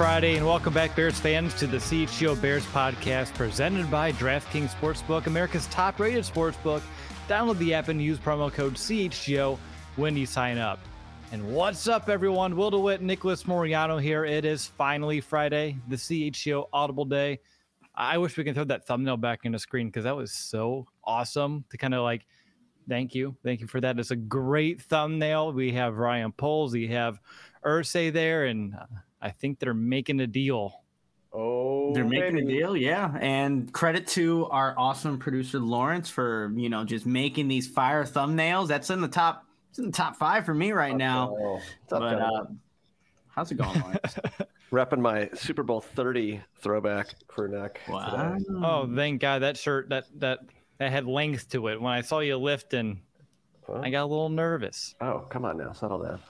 Friday, and welcome back, Bears fans, to the CHGO Bears podcast presented by DraftKings Sportsbook, America's top rated sportsbook. Download the app and use promo code CHGO when you sign up. And what's up, everyone? Will DeWitt, Nicholas Moreano here. It is finally Friday, the CHGO Audible Day. I wish we can throw that thumbnail back in the screen because that was so awesome to kind of like thank you. Thank you for that. It's a great thumbnail. We have Ryan Poles, we have Irsay there, and uh, I think they're making a deal. Oh, they're making baby. a deal, yeah. And credit to our awesome producer Lawrence for you know just making these fire thumbnails. That's in the top. It's in the top five for me right now. Oh, But uh, how's it going, Lawrence? repping my Super Bowl 30 throwback crew neck. wow. today. Oh, thank God that shirt that that that had length to it. When I saw you lifting, Well, I got a little nervous. oh, come on now, settle down.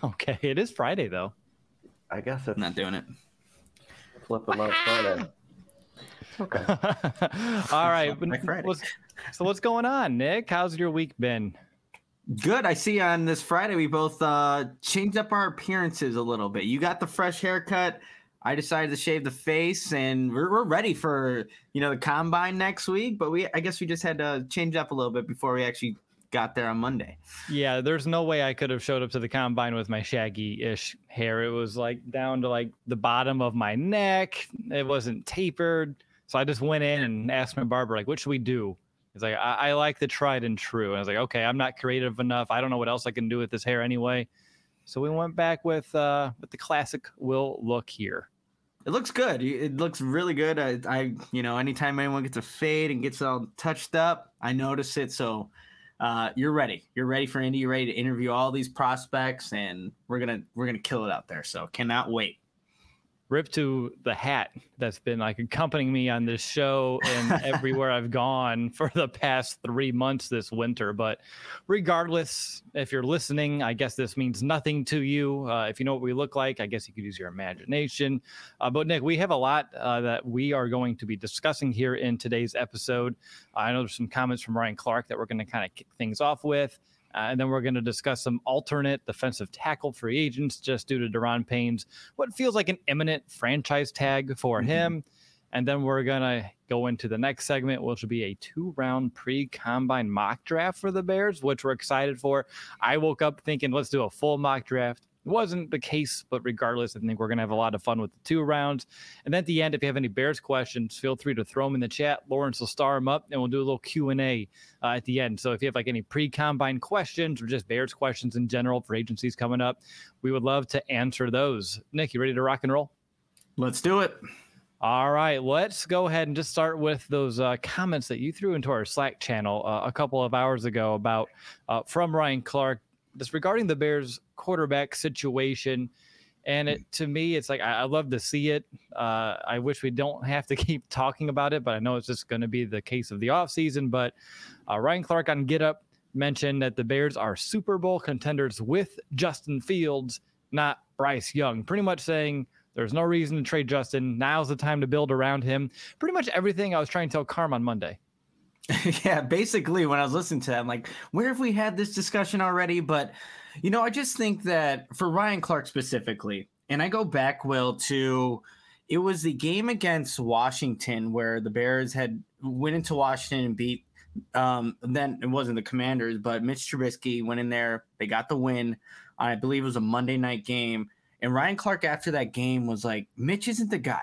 okay, it is Friday though. I guess it's Not doing it. flipping last Friday. Okay. All right, but Like Friday. what's- so what's going on, Nick? How's your week been? Good. I see on this Friday we both uh changed up our appearances a little bit. You got the fresh haircut. I decided to shave the face, and we're, we're ready for you know the combine next week. But we, I guess, we just had to change up a little bit before we actually got there on Monday. Yeah, there's no way I could have showed up to the combine with my shaggy-ish hair. It was like down to like the bottom of my neck. It wasn't tapered. So I just went in and asked my barber, like, what should we do? He's like, I, I like the tried and true. And I was like, okay, I'm not creative enough. I don't know what else I can do with this hair anyway. So we went back with uh with the classic Will look here. It looks good. It looks really good. I, I, you know, anytime anyone gets a fade and gets all touched up, I notice it. So, uh, you're ready. You're ready for Indy. You're ready to interview all these prospects, and we're gonna we're gonna kill it out there. So, cannot wait. Rip to the hat that's been like accompanying me on this show and everywhere I've gone for the past three months this winter. But regardless, if you're listening, I guess this means nothing to you. Uh, if you know what we look like, I guess you could use your imagination. Uh, but Nick, we have a lot uh, that we are going to be discussing here in today's episode. I know there's some comments from Ryan Clark that we're going to kind of kick things off with. Uh, and then we're going to discuss some alternate defensive tackle free agents just due to Daron Payne's what feels like an imminent franchise tag for Mhm. him. And then we're going to go into the next segment, which will be a two round pre combine mock draft for the Bears, which we're excited for. I woke up thinking, let's do a full mock draft. Wasn't the case, but regardless, I think we're going to have a lot of fun with the two rounds. And at the end, if you have any Bears questions, feel free to throw them in the chat. Lawrence will star them up, and we'll do a little Q and A uh, at the end. So if you have like any pre-combine questions or just Bears questions in general for agencies coming up, we would love to answer those. Nick, you ready to rock and roll? Let's do it. All right, let's go ahead and just start with those uh, comments that you threw into our Slack channel uh, a couple of hours ago about uh, from Ryan Clark, just regarding the Bears quarterback situation. And it to me, it's like I, I love to see it. Uh, I wish we don't have to keep talking about it, but I know it's just going to be the case of the offseason. But uh, Ryan Clark on Get Up mentioned that the Bears are Super Bowl contenders with Justin Fields, not Bryce Young. Pretty much saying there's no reason to trade Justin. Now's the time to build around him. Pretty much everything I was trying to tell Carm on Monday. yeah, basically, when I was listening to that, I'm like, where have we had this discussion already? But, you know, I just think that for Ryan Clark specifically, and I go back, Will, to it was the game against Washington where the Bears had went into Washington and beat. Um, then it wasn't the Commanders, but Mitch Trubisky went in there. They got the win. I believe it was a Monday night game. And Ryan Clark after that game was like, Mitch isn't the guy.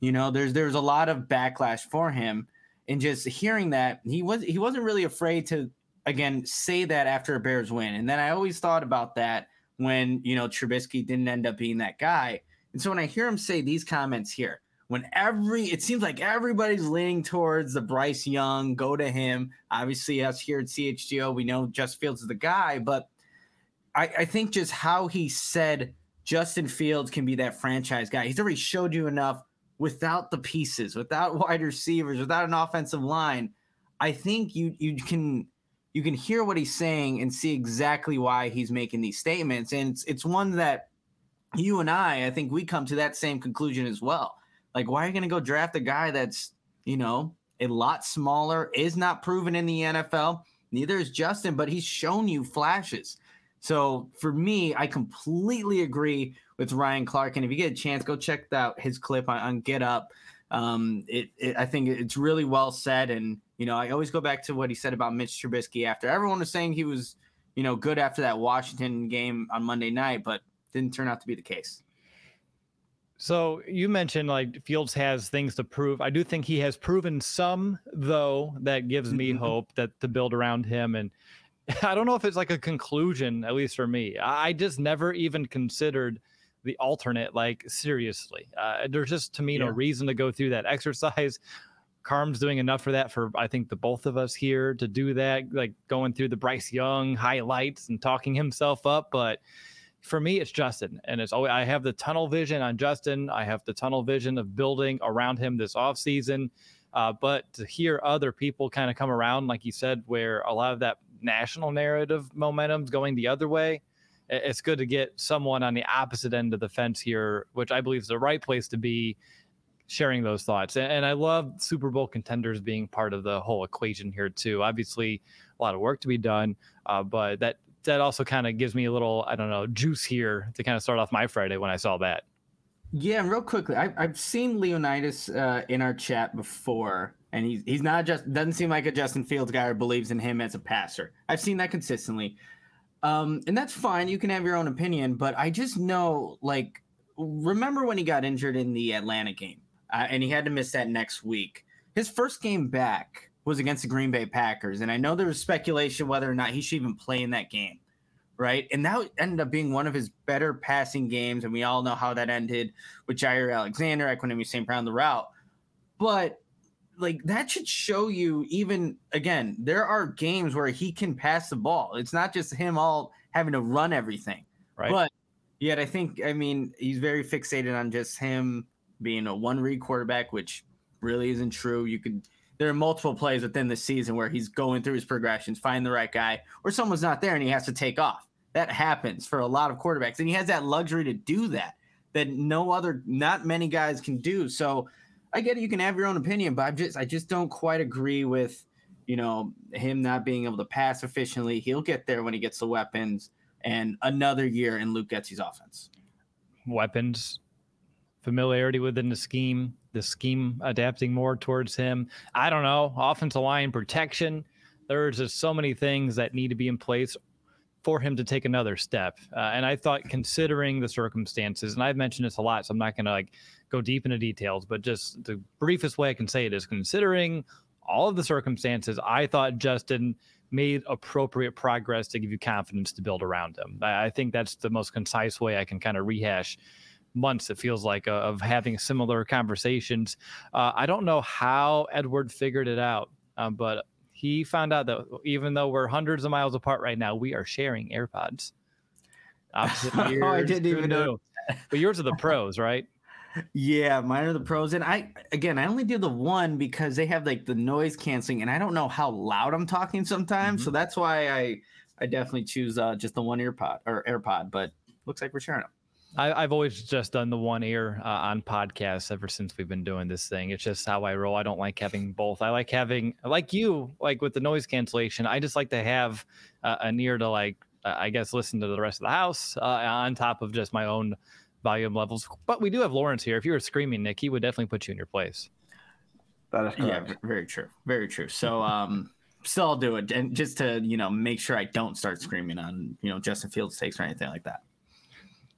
You know, there's there's a lot of backlash for him and just hearing that he was he wasn't really afraid to again say that after a Bears win. And then I always thought about that when you know Trubisky didn't end up being that guy. And so when I hear him say these comments here, when every it seems like everybody's leaning towards the Bryce Young, go to him. Obviously, us here at CHGO, we know Just Fields is the guy, but I, I think just how he said Justin Fields can be that franchise guy. He's already showed you enough without the pieces, without wide receivers, without an offensive line. I think you you can you can hear what he's saying and see exactly why he's making these statements. And it's it's one that you and I, I think we come to that same conclusion as well. Like, why are you gonna go draft a guy that's, you know, a lot smaller, is not proven in the NFL? Neither is Justin, but he's shown you flashes. So for me, I completely agree with Ryan Clark. And if you get a chance, go check out his clip on, on Get Up. Um, it, it, I think it's really well said. And, you know, I always go back to what he said about Mitch Trubisky after everyone was saying he was, you know, good after that Washington game on Monday night, but didn't turn out to be the case. So you mentioned like Fields has things to prove. I do think he has proven some, though, that gives me hope that to build around him. And I don't know if it's like a conclusion, at least for me. I just never even considered the alternate, like seriously. Uh, there's just to me yeah. no reason to go through that exercise. Carm's doing enough for that for I think the both of us here to do that, like going through the Bryce Young highlights and talking himself up. But for me, it's Justin, and it's always I have the tunnel vision on Justin. I have the tunnel vision of building around him this offseason. Uh, but to hear other people kind of come around, like you said, where a lot of that national narrative momentum's going the other way, it's good to get someone on the opposite end of the fence here, which I believe is the right place to be sharing those thoughts. And, I love Super Bowl contenders being part of the whole equation here too. Obviously, a lot of work to be done, uh, but that that also kind of gives me a little, I don't know, juice here to kind of start off my Friday when I saw that. Yeah, real quickly, I, I've seen Leonidas uh, in our chat before, and he's he's not just doesn't seem like a Justin Fields guy or believes in him as a passer. I've seen that consistently. Um, and that's fine. You can have your own opinion, but I just know, like, remember when he got injured in the Atlanta game uh, and he had to miss that next week? His first game back was against the Green Bay Packers. And I know there was speculation whether or not he should even play in that game, right? And that ended up being one of his better passing games. And we all know how that ended with Jaire Alexander, Equanimeous St. Brown, the route. But like that should show you even again there are games where he can pass the ball it's not just him all having to run everything right but yet i think i mean he's very fixated on just him being a one read quarterback which really isn't true you could there are multiple plays within the season where he's going through his progressions find the right guy or someone's not there and he has to take off that happens for a lot of quarterbacks and he has that luxury to do that that no other not many guys can do so I get it. You can have your own opinion, but I just I just don't quite agree with you know him not being able to pass efficiently. He'll get there when he gets the weapons, and another year in Luke Getsy's offense. Weapons, familiarity within the scheme, the scheme adapting more towards him. I don't know. Offensive line protection. There's just so many things that need to be in place for him to take another step. Uh, and I thought, considering the circumstances, and I've mentioned this a lot, so I'm not going to like go deep into details, but just the briefest way I can say it is considering all of the circumstances, I thought Justin made appropriate progress to give you confidence to build around him. I, think that's the most concise way I can kind of rehash months it feels like uh, of having similar conversations uh, i don't know how edward figured it out um, but he found out that even though we're hundreds of miles apart right now we are sharing airpods opposite ears, oh, i didn't even know but yours are the pros right yeah, mine are the pros. And I again I only do the one because they have like the noise canceling and I don't know how loud I'm talking sometimes. Mm-hmm. So that's why I I definitely choose uh, just the one ear pod or AirPod, but looks like we're sharing them. I, have always just done the one ear uh, on podcasts ever since we've been doing this thing. It's just how I roll. I don't like having both. I like having, like you, like with the noise cancellation. I just like to have uh, an ear to like, uh, I guess, listen to the rest of the house uh, on top of just my own volume levels. But we do have Lawrence here. If you were screaming, Nick, he would definitely put you in your place. That is correct. Yeah, very true. Very true. So, um, still I'll do it, and just to you know make sure I don't start screaming on you know Justin Fields takes or anything like that.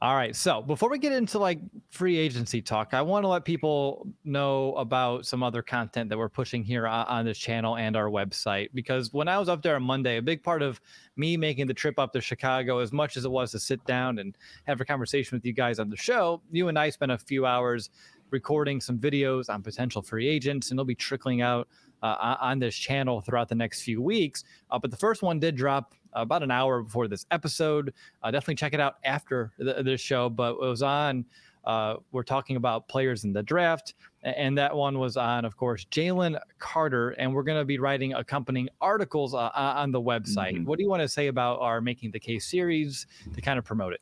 All right. So before we get into like free agency talk, I want to let people know about some other content that we're pushing here on this channel and our website. Because when I was up there on Monday, a big part of me making the trip up to Chicago, as much as it was to sit down and have a conversation with you guys on the show, you and I spent a few hours recording some videos on potential free agents, and they'll be trickling out uh, on this channel throughout the next few weeks. Uh, but the first one did drop about an hour before this episode. Uh, definitely check it out after the, this show. But it was on. Uh, we're talking about players in the draft, and that one was on, of course, Jalen Carter, and we're going to be writing accompanying articles uh, on the website. Mm-hmm. What do you want to say about our Making the Case series to kind of promote it?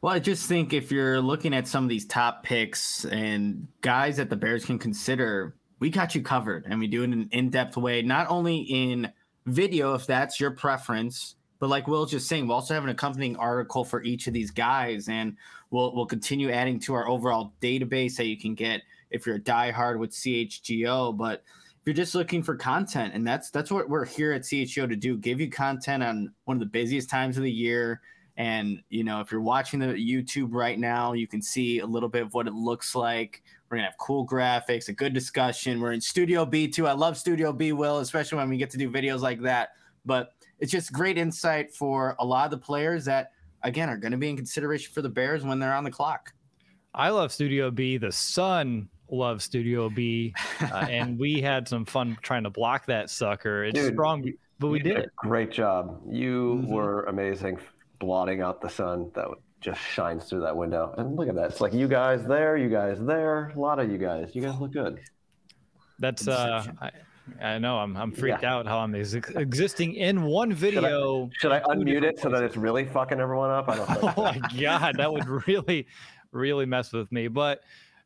Well, I just think if you're looking at some of these top picks and guys that the Bears can consider, we got you covered, and we do it in an in-depth way, not only in video if that's your preference but like Will's just saying, we'll also have an accompanying article for each of these guys, and we'll we'll continue adding to our overall database that you can get if you're a diehard with CHGO. But if you're just looking for content, and that's that's what we're here at CHGO to do, give you content on one of the busiest times of the year. And you know, if you're watching the YouTube right now, you can see a little bit of what it looks like. We're gonna have cool graphics, a good discussion. We're in Studio B too. I love Studio B, Will, especially when we get to do videos like that. But it's just great insight for a lot of the players that again are going to be in consideration for the Bears when they're on the clock. I love Studio B. The Sun loves Studio B, uh, and we had some fun trying to block that sucker. It's Dude, strong, but we did it. Great job. You Mhm. were amazing blotting out the sun that just shines through that window. And look at that. It's like you guys there, you guys there, a lot of you guys. You guys look good. That's uh I, I know I'm I'm freaked Yeah. out how I'm ex- existing in one video. Should I in two unmute it so that it's really fucking everyone up? I don't think oh my god, that would really, really mess with me. But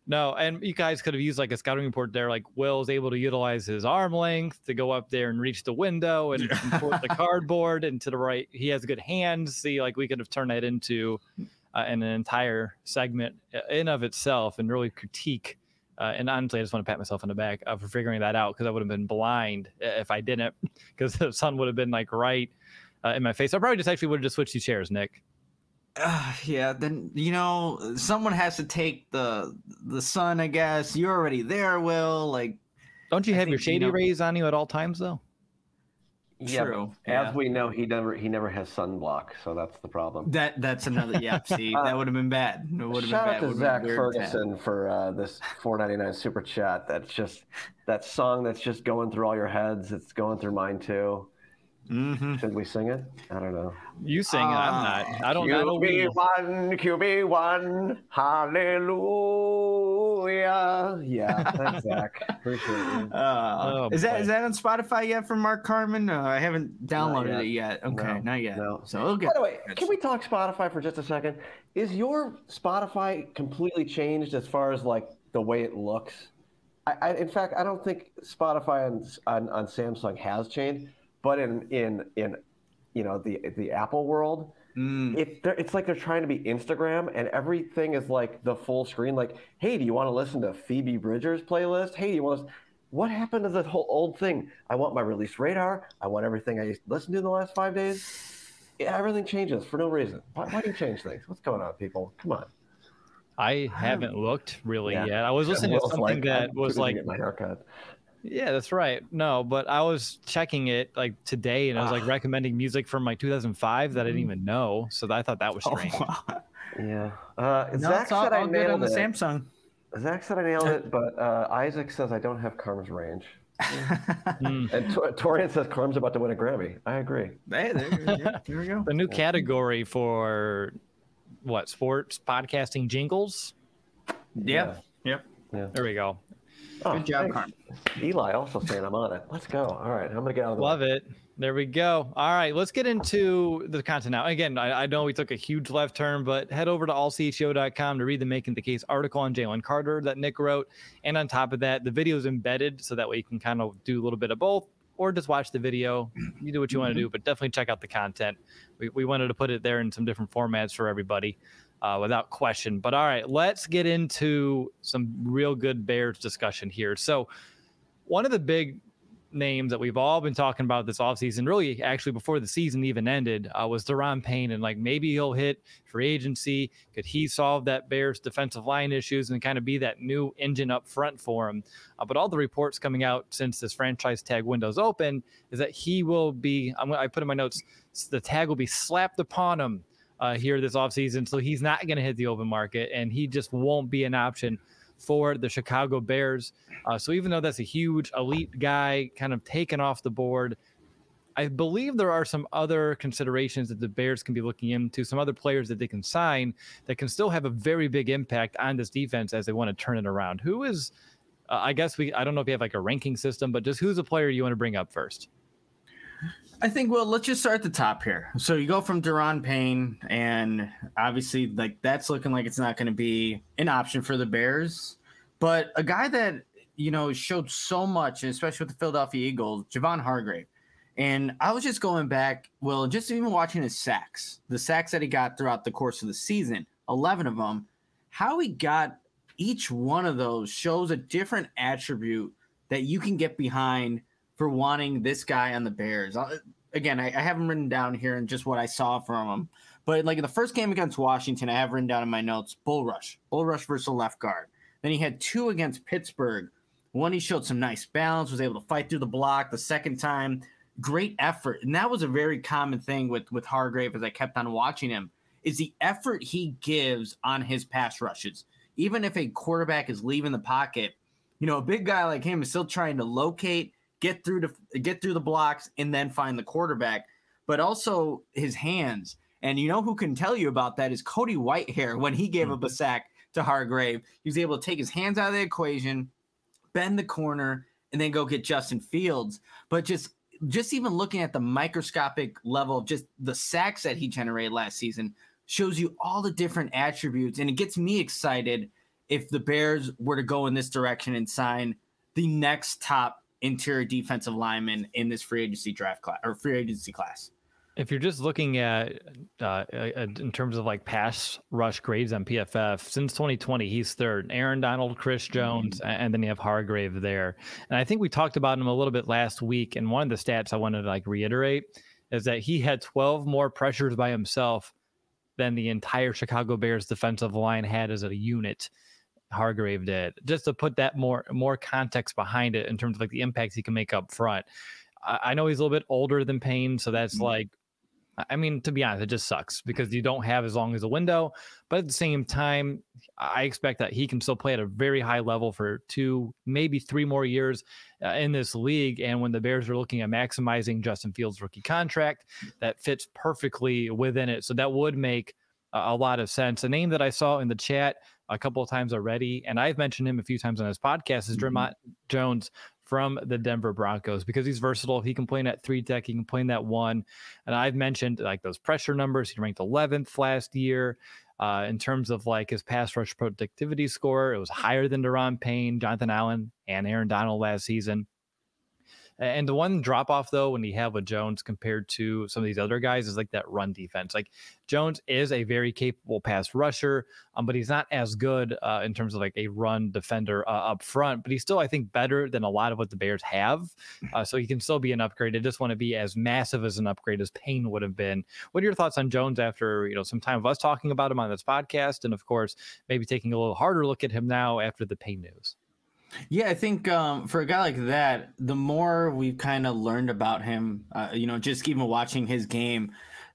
no, and you guys could have used like a scouting report there. Like Will's able to utilize his arm length to go up there and reach the window and support the cardboard and to the right. He has good hands. See, like we could have turned that into uh, an entire segment in of itself and really critique. Uh, and honestly, I just want to pat myself on the back uh, for figuring that out because I would have been blind if I didn't, because the sun would have been like right uh, in my face. I probably just actually would have just switched these chairs, Nick. Uh, yeah, then you know someone has to take the the sun. I guess you're already there, Will. Like Don't you I have your think, you shady know- rays on you at all times though? Yeah, but true. As Yeah. we know, he never he never has sunblock, so that's the problem. That that's another. Yeah, see, Uh, that would have been bad. It would have been Shout bad. out to Zach been weird to have. Ferguson for uh, this 4.99 super chat. That's just that song that's just going through all your heads. It's going through mine too. Mhm. Should we sing it? I don't know. You sing it. I'm not. I don't. I don't QB know. one, QB one, hallelujah. Yeah, thanks, Zach. Appreciate you. Uh, Oh, is that boy. is that on Spotify yet from Mark Carman? Uh, I haven't downloaded yet. it yet. Okay, No, not yet. no. So it'll By the way, can we talk Spotify for just a second? Is your Spotify completely changed as far as like the way it looks? I, I in fact, I don't think Spotify on, on on Samsung has changed, but in in in you know the the Apple world, Mm, it it's like they're trying to be Instagram, and everything is like the full screen. Like, hey, do you want to listen to Phoebe Bridgers playlist? Hey, you want to? What happened to that whole old thing? I want my release radar. I want everything I listened to in the last five days. Yeah, everything changes for no reason. Why, why do you change things? What's going on, people? Come on. I haven't looked really Yeah. yet. I was listening to something like, that I'm was like, my haircut. Yeah, that's right. No, but I was checking it like today, and I was like recommending music from like 2005 that I didn't Mhm. even know. So I thought that was strange. oh, strange. wow. Yeah. Uh, no, Zach it's all, said I all good on nailed the it. Samsung. Zach said I nailed it, but uh, Isaac says I don't have Carm's range. Hmm. And Tor- Torian says Carm's about to win a Grammy. I agree. hey, there, yeah, there we go. The new category for what sports podcasting jingles. Yeah. Yep. Yeah. There we go. Oh, Good job, thanks. Carm. Eli also saying I'm on it. Let's go. All right, I'm gonna get out of the Love way. it. There we go. All right, let's get into the content now. Again, I, I know we took a huge left turn, but head over to allchgo.com to read the Making the Case article on Jalen Carter that Nick wrote. And on top of that, the video is embedded so that way you can kind of do a little bit of both or just watch the video. You do what you want to mm-hmm. do, but definitely check out the content. We, we wanted to put it there in some different formats for everybody uh, without question. But all right, let's get into some real good Bears discussion here. So, one of the big names that we've all been talking about this offseason, really actually before the season even ended, uh, was Daron Payne. And like maybe he'll hit free agency. Could he solve that Bears defensive line issues and kind of be that new engine up front for him? Uh, but all the reports coming out since this franchise tag window's open is that he will be, I'm, I put in my notes, the tag will be slapped upon him uh, here this offseason. So he's not going to hit the open market and he just won't be an option for the Chicago Bears. Uh, so even though that's a huge elite guy kind of taken off the board, I believe there are some other considerations that the Bears can be looking into, some other players that they can sign that can still have a very big impact on this defense as they want to turn it around. Who is, uh, I guess we, I don't know if you have like a ranking system, but just who's a player you want to bring up first? I think well, let's just start at the top here. So you go from Daron Payne, and obviously, like that's looking like it's not going to be an option for the Bears. But a guy that you know showed so much, especially with the Philadelphia Eagles, Javon Hargrave. And I was just going back, well, just even watching his sacks, the sacks that he got throughout the course of the season, 11 of them, how he got each one of those shows a different attribute that you can get behind for wanting this guy on the Bears. Again, I, I have him written down here and just what I saw from him. But like in the first game against Washington, I have written down in my notes bull rush, bull rush versus left guard. Then he had two against Pittsburgh. One, he showed some nice balance, was able to fight through the block. The second time, great effort. And that was a very common thing with, with Hargrave as I kept on watching him, is the effort he gives on his pass rushes. Even if a quarterback is leaving the pocket, you know, a big guy like him is still trying to locate, get through to get through the blocks, and then find the quarterback. But also his hands. And you know who can tell you about that is Cody Whitehair when he gave mm-hmm. up a sack to Hargrave. He was able to take his hands out of the equation, bend the corner, and then go get Justin Fields. But just just even looking at the microscopic level of just the sacks that he generated last season shows you all the different attributes. And it gets me excited if the Bears were to go in this direction and sign the next top interior defensive lineman in this free agency draft class or free agency class. If you're just looking at uh, in terms of like pass rush grades on PFF since 2020, he's third. Aaron Donald, Chris Jones, mm-hmm. and then you have Hargrave there. And I think we talked about him a little bit last week. And one of the stats I wanted to like reiterate is that he had 12 more pressures by himself than the entire Chicago Bears defensive line had as a unit. Hargrave did, just to put that more more context behind it in terms of like the impacts he can make up front. I, I know he's a little bit older than Payne, so that's mm-hmm. like I mean, to be honest, it just sucks because you don't have as long as a window. But at the same time, I expect that he can still play at a very high level for two, maybe three more years uh, in this league. And when the Bears are looking at maximizing Justin Fields' rookie contract, that fits perfectly within it. So that would make a lot of sense. A name that I saw in the chat a couple of times already, and I've mentioned him a few times on his podcast, is mm Jones from the Denver Broncos because he's versatile. He can play in that three tech, he can play in that one. And I've mentioned like those pressure numbers. He ranked 11th last year. Uh, in terms of like his pass rush productivity score, it was higher than Daron Payne, Jonathan Allen, and Aaron Donald last season. And the one drop off though, when you have with Jones compared to some of these other guys, is like that run defense. Like Jones is a very capable pass rusher, um, but he's not as good uh, in terms of like a run defender uh, up front. But he's still, I think, better than a lot of what the Bears have. Uh, so he can still be an upgrade. I just want to be as massive as an upgrade as Payne would have been. What are your thoughts on Jones after you know some time of us talking about him on this podcast, and of course maybe taking a little harder look at him now after the Payne news? Yeah, I think um, for a guy like that, the more we've kind of learned about him, uh, you know, just even watching his game,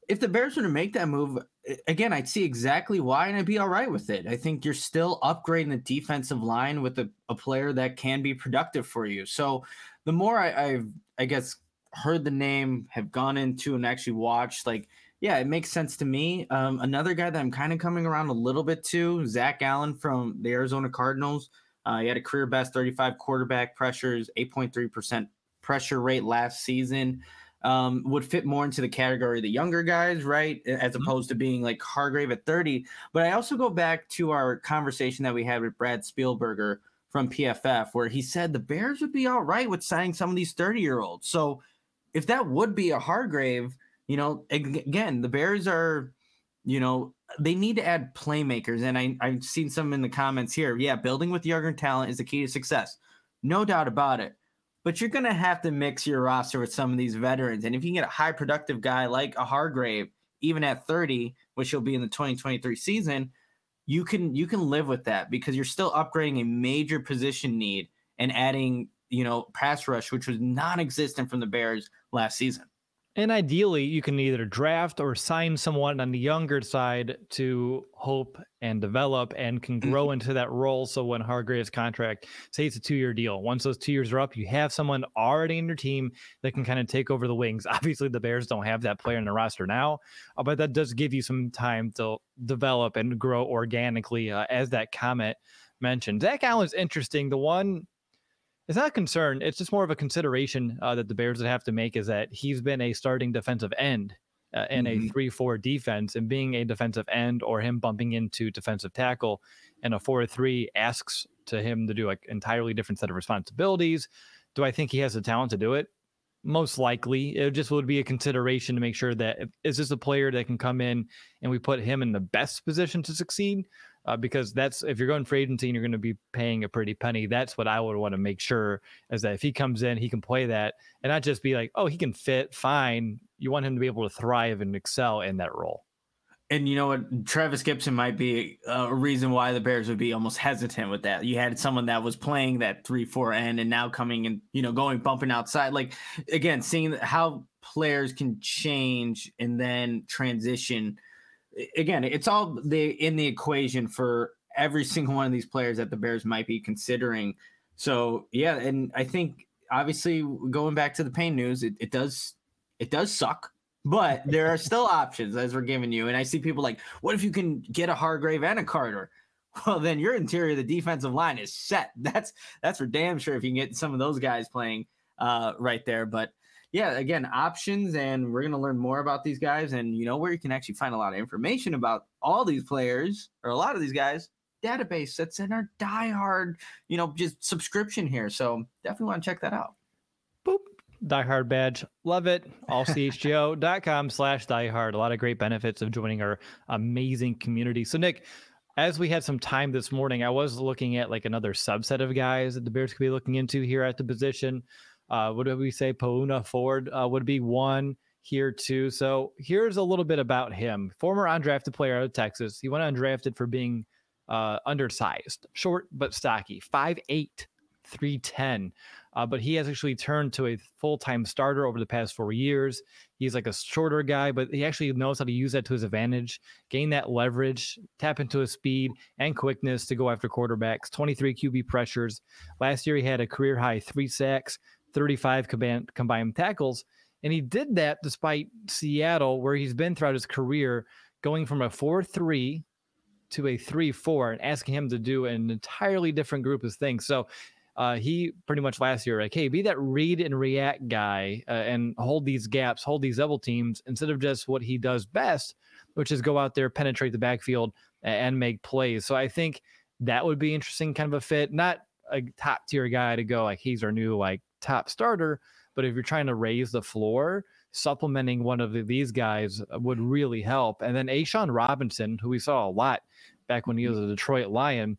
if the Bears were to make that move, again, I'd see exactly why and I'd be all right with it. I think you're still upgrading the defensive line with a, a player that can be productive for you. So the more I, I've, I guess, heard the name, have gone into and actually watched, like, yeah, it makes sense to me. Um, another guy that I'm kind of coming around a little bit to, Zach Allen from the Arizona Cardinals. Uh, he had a career best 35 quarterback pressures, 8.3% pressure rate last season. Um, would fit more into the category of the younger guys, right? As mm-hmm. opposed to being like Hargrave at 30. But I also go back to our conversation that we had with Brad Spielberger from PFF, where he said the Bears would be all right with signing some of these 30 year olds. So if that would be a Hargrave, you know, again, the Bears are, you know, they need to add playmakers. And I, I've seen some in the comments here. Yeah, building with younger talent is the key to success. No doubt about it. But you're going to have to mix your roster with some of these veterans. And if you get a high productive guy like a Hargrave, even at 30, which he'll be in the 2023 season, you can you can live with that because you're still upgrading a major position need and adding, you know, pass rush, which was non-existent from the Bears last season. And ideally, you can either draft or sign someone on the younger side to hope and develop and can grow mm-hmm. into that role. So when Hargrave's contract, say it's a two year deal, once those two years are up, you have someone already in your team that can kind of take over the wings. Obviously, the Bears don't have that player in the roster now, uh, but that does give you some time to develop and grow organically, uh, as that comment mentioned. Zach Allen's interesting. The one it's not a concern. It's just more of a consideration uh, that the Bears would have to make is that he's been a starting defensive end uh, in mm-hmm. a 3 4 defense, and being a defensive end or him bumping into defensive tackle in a 4 3 asks to him to do like entirely different set of responsibilities. Do I think he has the talent to do it? most likely. It just would be a consideration to make sure that is this a player that can come in and we put him in the best position to succeed? Uh, because that's if you're going for agency and you're going to be paying a pretty penny, that's what I would want to make sure is that if he comes in, he can play that and not just be like, oh, he can fit fine. You want him to be able to thrive and excel in that role. And you know what? Trevis Gipson might be a reason why the Bears would be almost hesitant with that. You had someone that was playing that three four end and now coming and you know going bumping outside. Like again, seeing how players can change and then transition. Again, it's all the in the equation for every single one of these players that the Bears might be considering. So yeah, and I think obviously going back to the Payne news, it, it does it does suck but there are still options as we're giving you. And I see people like, what if you can get a Hargrave and a Carter? Well, then your interior, the defensive line is set. That's that's for damn sure if you can get some of those guys playing uh, right there. But yeah, again, options, and we're gonna learn more about these guys, and you know where you can actually find a lot of information about all these players or a lot of these guys. Database that's in our diehard, you know, just subscription here. So definitely want to check that out. Boop diehard badge love it allchgo.com slash diehard a lot of great benefits of joining our amazing community so nick as we had some time this morning i was looking at like another subset of guys that the bears could be looking into here at the position uh what did we say Poona ford uh, would be one here too so here's a little bit about him former undrafted player out of texas he went undrafted for being uh undersized short but stocky 5'8 310 uh, but he has actually turned to a full time starter over the past four years. He's like a shorter guy, but he actually knows how to use that to his advantage, gain that leverage, tap into his speed and quickness to go after quarterbacks. 23 QB pressures. Last year, he had a career high three sacks, 35 combined, combined tackles. And he did that despite Seattle, where he's been throughout his career, going from a 4 3 to a 3 4 and asking him to do an entirely different group of things. So uh, he pretty much last year like, hey, be that read and react guy uh, and hold these gaps, hold these double teams instead of just what he does best, which is go out there, penetrate the backfield, and make plays. So I think that would be interesting, kind of a fit. Not a top tier guy to go like he's our new like top starter, but if you're trying to raise the floor, supplementing one of the, these guys uh, would really help. And then A'Shawn Robinson, who we saw a lot back when he was a Detroit Lion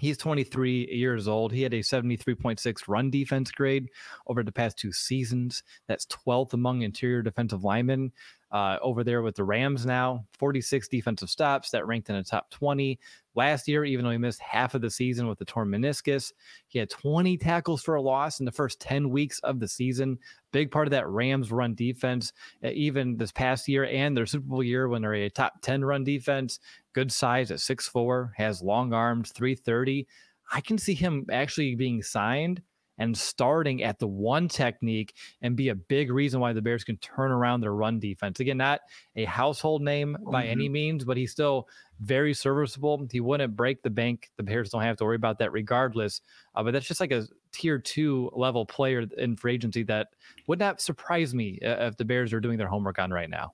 He's 23 years old. He had a 73.6 run defense grade over the past two seasons. That's 12th among interior defensive linemen uh, over there with the Rams now. 46 defensive stops that ranked in the top 20. Last year, even though he missed half of the season with the torn meniscus, he had 20 tackles for a loss in the first 10 weeks of the season. Big part of that Rams run defense, even this past year and their Super Bowl year when they're a top 10 run defense good size at 6'4, has long arms, 330. I can see him actually being signed and starting at the one technique and be a big reason why the Bears can turn around their run defense. Again, not a household name by mm-hmm. any means, but he's still very serviceable. He wouldn't break the bank. The Bears don't have to worry about that regardless. Uh, but that's just like a tier two level player in free agency that would not surprise me uh, if the Bears are doing their homework on right now.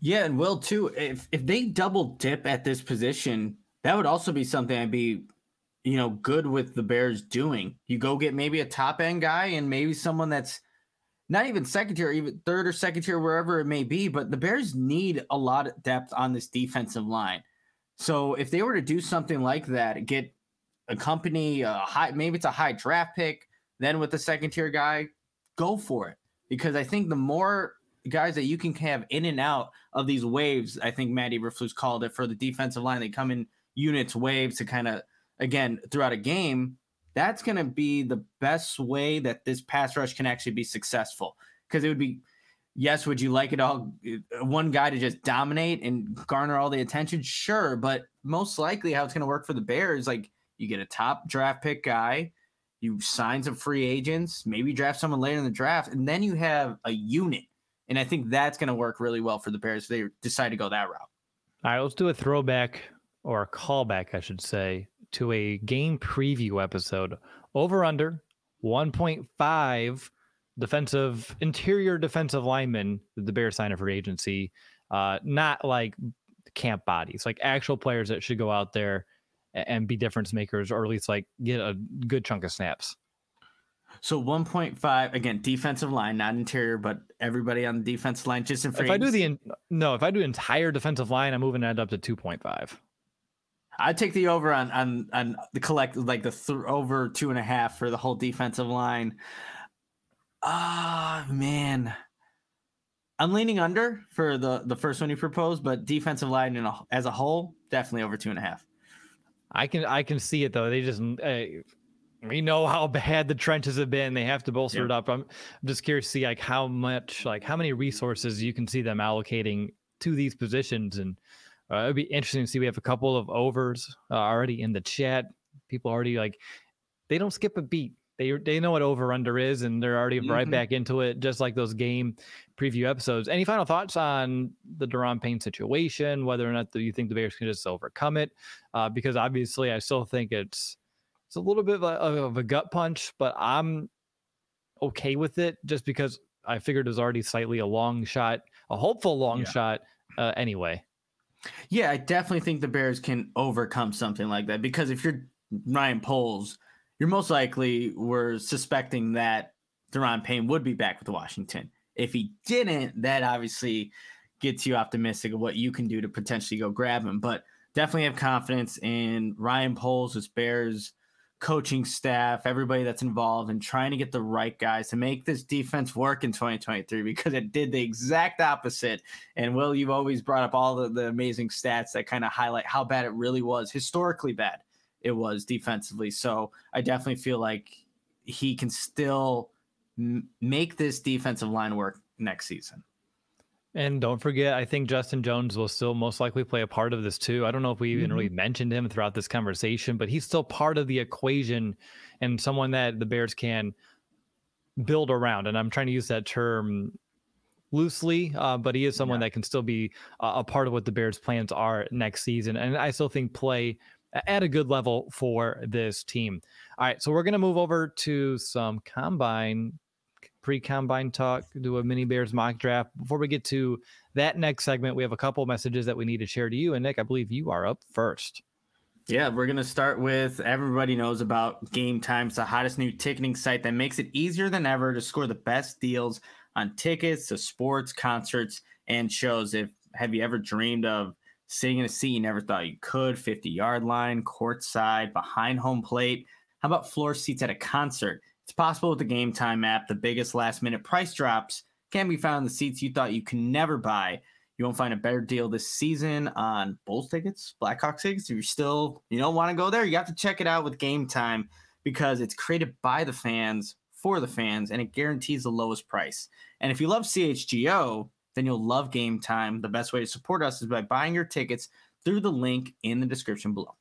Yeah, and Will too. If if they double dip at this position, that would also be something I'd be, you know, good with the Bears doing. You go get maybe a top end guy and maybe someone that's not even second tier, even third or second tier, wherever it may be. But the Bears need a lot of depth on this defensive line. So if they were to do something like that, get a company, a high, maybe it's a high draft pick, then with the second tier guy, go for it. Because I think the more guys that you can have in and out of these waves. I think Matt Eberflus called it for the defensive line. They come in units, waves to kind of again throughout a game. That's going to be the best way that this pass rush can actually be successful. Because it would be, yes, would you like it all uh, one guy to just dominate and garner all the attention? Sure, but most likely how it's going to work for the Bears, like you get a top draft pick guy, you sign some free agents, maybe draft someone later in the draft, and then you have a unit and I think that's going to work really well for the Bears if they decide to go that route. All right, let's do a throwback or a callback, I should say, to a game preview episode. Over under 1.5 defensive interior defensive linemen the Bears sign for agency. Uh, not like camp bodies, like actual players that should go out there and be difference makers, or at least like get a good chunk of snaps. So 1.5 again, defensive line, not interior, but everybody on the defensive line. Just in if I do the in, no, if I do entire defensive line, I'm moving that up to 2.5. I'd take the over on on on the collect like the th- over two and a half for the whole defensive line. Ah, man. I'm leaning under for the the first one you proposed, but defensive line a, as a whole, definitely over two and a half. I can I can see it though. They just uh, we know how bad the trenches have been. They have to bolster yeah. it up. I'm, I'm just curious to see like how much like how many resources you can see them allocating to these positions, and uh, it'd be interesting to see. We have a couple of overs uh, already in the chat. People already like they don't skip a beat they they know what over under is and they're already mm-hmm. right back into it just like those game preview episodes any final thoughts on the Daron Payne situation whether or not you think the Bears can just overcome it uh, because obviously I still think it's it's a little bit of a, of a, gut punch but I'm okay with it just because I figured it was already slightly a long shot a hopeful long yeah. shot uh, anyway yeah I definitely think the Bears can overcome something like that because if you're Ryan Poles – you're most likely were suspecting that Daron Payne would be back with Washington. If he didn't, that obviously gets you optimistic of what you can do to potentially go grab him. But definitely have confidence in Ryan Poles, this Bears coaching staff, everybody that's involved and trying to get the right guys to make this defense work in 2023 because it did the exact opposite. And Will, you've always brought up all the, the amazing stats that kind of highlight how bad it really was, historically bad it was defensively. So I definitely feel like he can still m- make this defensive line work next season. And don't forget, I think Justin Jones will still most likely play a part of this too. I don't know if we even mm-hmm. really mentioned him throughout this conversation, but he's still part of the equation and someone that the Bears can build around. And I'm trying to use that term loosely, uh, but he is someone yeah. that can still be uh, a part of what the Bears' plans are next season. And I still think play at a good level for this team. All right, so we're going to move over to some combine, pre combine talk, do a mini Bears mock draft. Before we get to that next segment, we have a couple messages that we need to share to you. And Nick, I believe you are up first. Yeah, we're going to start with everybody knows about Game Times, the hottest new ticketing site that makes it easier than ever to score the best deals on tickets to sports, concerts, and shows. If have you ever dreamed of sitting in a seat you never thought you could, 50 yard line, courtside, behind home plate. How about floor seats at a concert? It's possible with the Game Time app. The biggest last minute price drops can be found in the seats you thought you could never buy. You won't find a better deal this season on Bulls tickets, Blackhawks tickets. If you're still, you don't want to go there, you have to check it out with Game Time because it's created by the fans for the fans and it guarantees the lowest price. And if you love CHGO, then you'll love game time. The best way to support us is by buying your tickets through the link in the description below.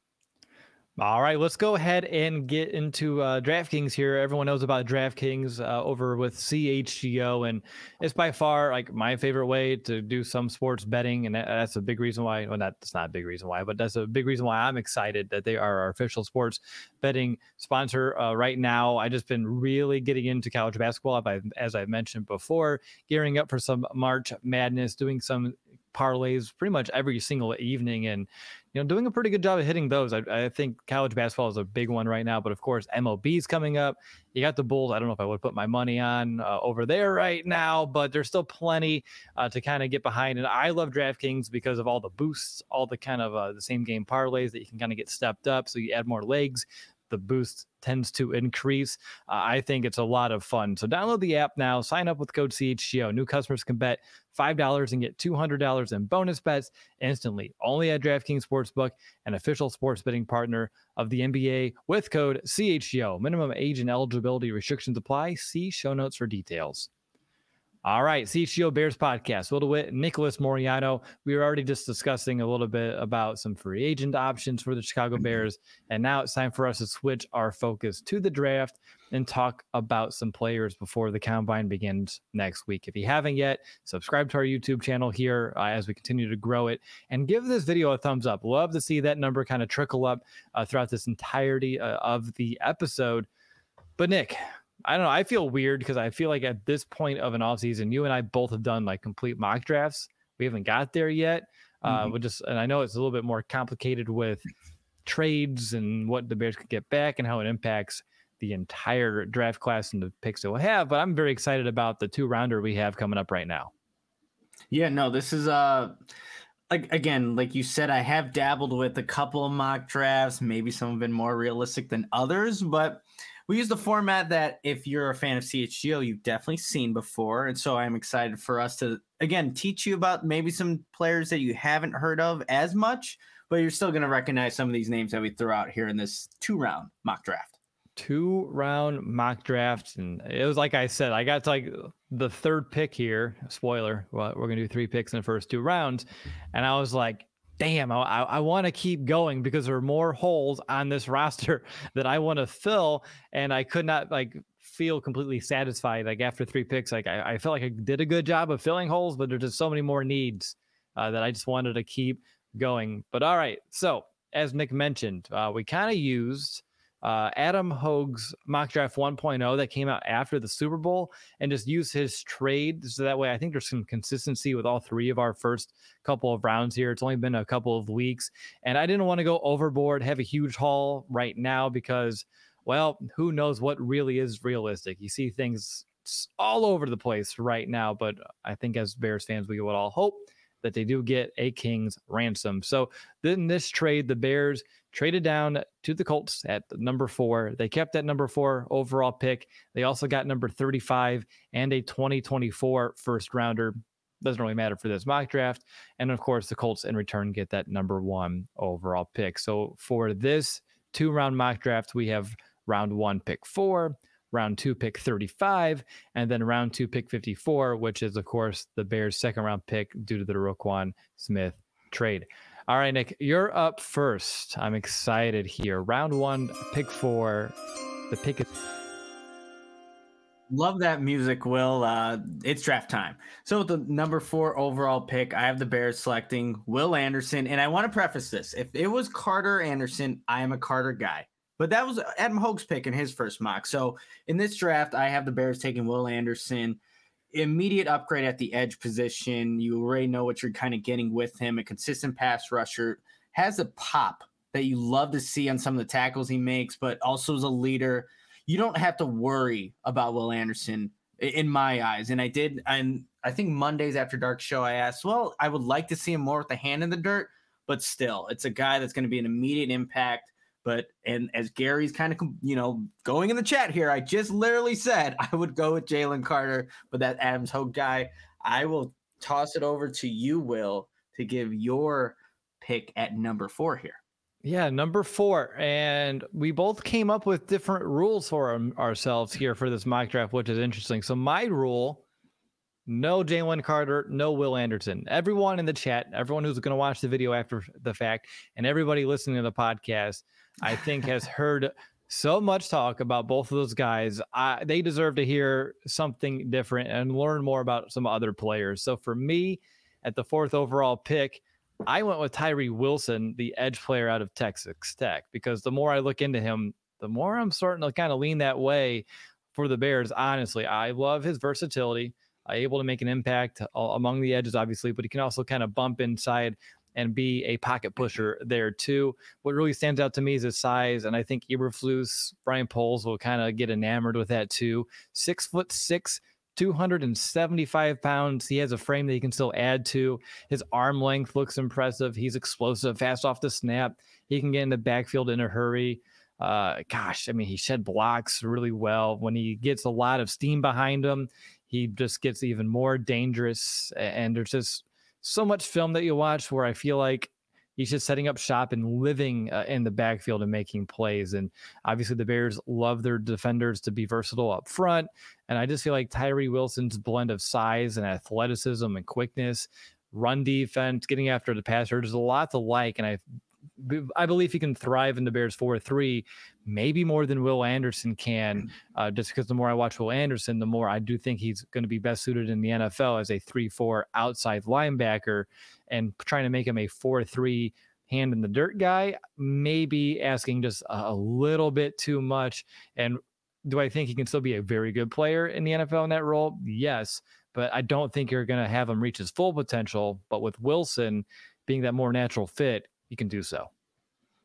All right, let's go ahead and get into uh, DraftKings here. Everyone knows about DraftKings uh, over with CHGO, and it's by far like my favorite way to do some sports betting, and that's a big reason why. Well, not that's not a big reason why, but that's a big reason why I'm excited that they are our official sports betting sponsor uh, right now. I just been really getting into college basketball, as I've mentioned before, gearing up for some March Madness, doing some parlays pretty much every single evening and you know doing a pretty good job of hitting those. I, I, think college basketball is a big one right now but of course mlb is coming up. You got the bulls. I don't know if i would put my money on uh, over there right now but there's still plenty uh, to kind of get behind. And i love draftkings because of all the boosts all the kind of uh, the same game parlays that you can kind of get stepped up so you add more legs the boost tends to increase. Uh, I think it's a lot of fun. So download the app now, sign up with code CHGO. New customers can bet $5 and get $200 in bonus bets instantly. Only at DraftKings Sportsbook, an official sports betting partner of the NBA with code CHGO. Minimum age and eligibility restrictions apply. See show notes for details. All right, CHGO Bears podcast. Will DeWitt, Nicholas Moreano. We were already just discussing a little bit about some free agent options for the Chicago mm-hmm. Bears. And now it's time for us to switch our focus to the draft and talk about some players before the combine begins next week. If you haven't yet, subscribe to our YouTube channel here uh, as we continue to grow it and give this video a thumbs up. Love to see that number kind of trickle up uh, throughout this entirety uh, of the episode. But Nick, I don't know. I feel weird because I feel like at this point of an offseason, you and I both have done like complete mock drafts. We haven't got there yet. Uh, mm-hmm. Uh, we just, and I know it's a little bit more complicated with trades and what the Bears could get back and how it impacts the entire draft class and the picks that we'll have. But I'm very excited about the two rounder we have coming up right now. Yeah, no, this is uh like again, like you said, I have dabbled with a couple of mock drafts. Maybe some have been more realistic than others, but we use the format that if you're a fan of CHGO, you've definitely seen before. And so I'm excited for us to again teach you about maybe some players that you haven't heard of as much, but you're still going to recognize some of these names that we throw out here in this two round mock draft two round mock draft and it was like i said i got to like the third pick here spoiler well, we're gonna do three picks in the first two rounds and i was like damn i, I want to keep going because there are more holes on this roster that i want to fill and i could not like feel completely satisfied like after three picks like i, I felt like i did a good job of filling holes but there's just so many more needs uh, that i just wanted to keep going. But all right so as nick mentioned uh, we kind of used uh, Adam Hoge's mock draft 1.0 that came out after the Super Bowl and just use his trade. So that way, I think there's some consistency with all three of our first couple of rounds here. It's only been a couple of weeks. And I didn't want to go overboard, have a huge haul right now because, well, who knows what really is realistic. You see things all over the place right now. But I think as Bears fans, we would all hope that they do get a king's ransom. So then this trade, the Bears traded down to the Colts at number four. They kept that number four overall pick. They also got number 35 and a 2024 first rounder. Doesn't really matter for this mock draft. And of course, the Colts in return get that number one overall pick. So for this two round mock draft, we have round one, pick four, round two, pick 35, and then round two, pick 54, which is, of course, the Bears' second round pick due to the Roquan Smith trade. All right, Nick, you're up first. I'm excited here. Round one, pick four. The pick is. Love that music, Will. Uh, it's draft time. So, the number four overall pick, I have the Bears selecting Will Anderson. And I want to preface this if it was Carter Anderson, I am a Carter guy. But that was Adam Hoge's pick in his first mock. So in this draft, I have the Bears taking Will Anderson. Immediate upgrade at the edge position. You already know what you're kind of getting with him. A consistent pass rusher has a pop that you love to see on some of the tackles he makes, but also as a leader. You don't have to worry about Will Anderson in my eyes. And I did, and I think Mondays after dark show, I asked, well, I would like to see him more with the hand in the dirt, but still, it's a guy that's going to be an immediate impact but and as Gary's kind of you know going in the chat here, I just literally said I would go with Jalen Carter, but that Adams Hope guy. I will toss it over to you, Will, to give your pick at number four here. Yeah, number four. And we both came up with different rules for ourselves here for this mock draft, which is interesting. So, my rule no Jalen Carter, no Will Anderson. Everyone in the chat, everyone who's going to watch the video after the fact, and everybody listening to the podcast, I think has heard so much talk about both of those guys. I, they deserve to hear something different and learn more about some other players. So for me, at the fourth overall pick, I went with Tyree Wilson, the edge player out of Texas Tech, because the more I look into him, the more I'm starting to kind of lean that way for the Bears. Honestly, I love his versatility. Able to make an impact among the edges, obviously, but he can also kind of bump inside and be a pocket pusher there too. What really stands out to me is his size, and I think Eberflus, Ryan Poles will kind of get enamored with that too. Six foot six. 275 pounds. He has a frame that he can still add to. His arm length looks impressive. He's explosive, fast off the snap. He can get in the backfield in a hurry. Uh, gosh, I mean, he shed blocks really well. When he gets a lot of steam behind him, he just gets even more dangerous. And there's just so much film that you watch where I feel like he's just setting up shop and living uh, in the backfield and making plays. And obviously, the Bears love their defenders to be versatile up front. And I just feel like Tyree Wilson's blend of size and athleticism and quickness, run defense, getting after the passer, there's a lot to like. And I I believe he can thrive in the Bears 4 3, maybe more than Will Anderson can. Mm. Uh, just because the more I watch Will Anderson, the more I do think he's going to be best suited in the NFL as a 3 4 outside linebacker and trying to make him a 4 3 hand in the dirt guy, maybe asking just a little bit too much. And do I think he can still be a very good player in the NFL in that role? Yes. But I don't think you're going to have him reach his full potential. But with Wilson being that more natural fit, he can do so.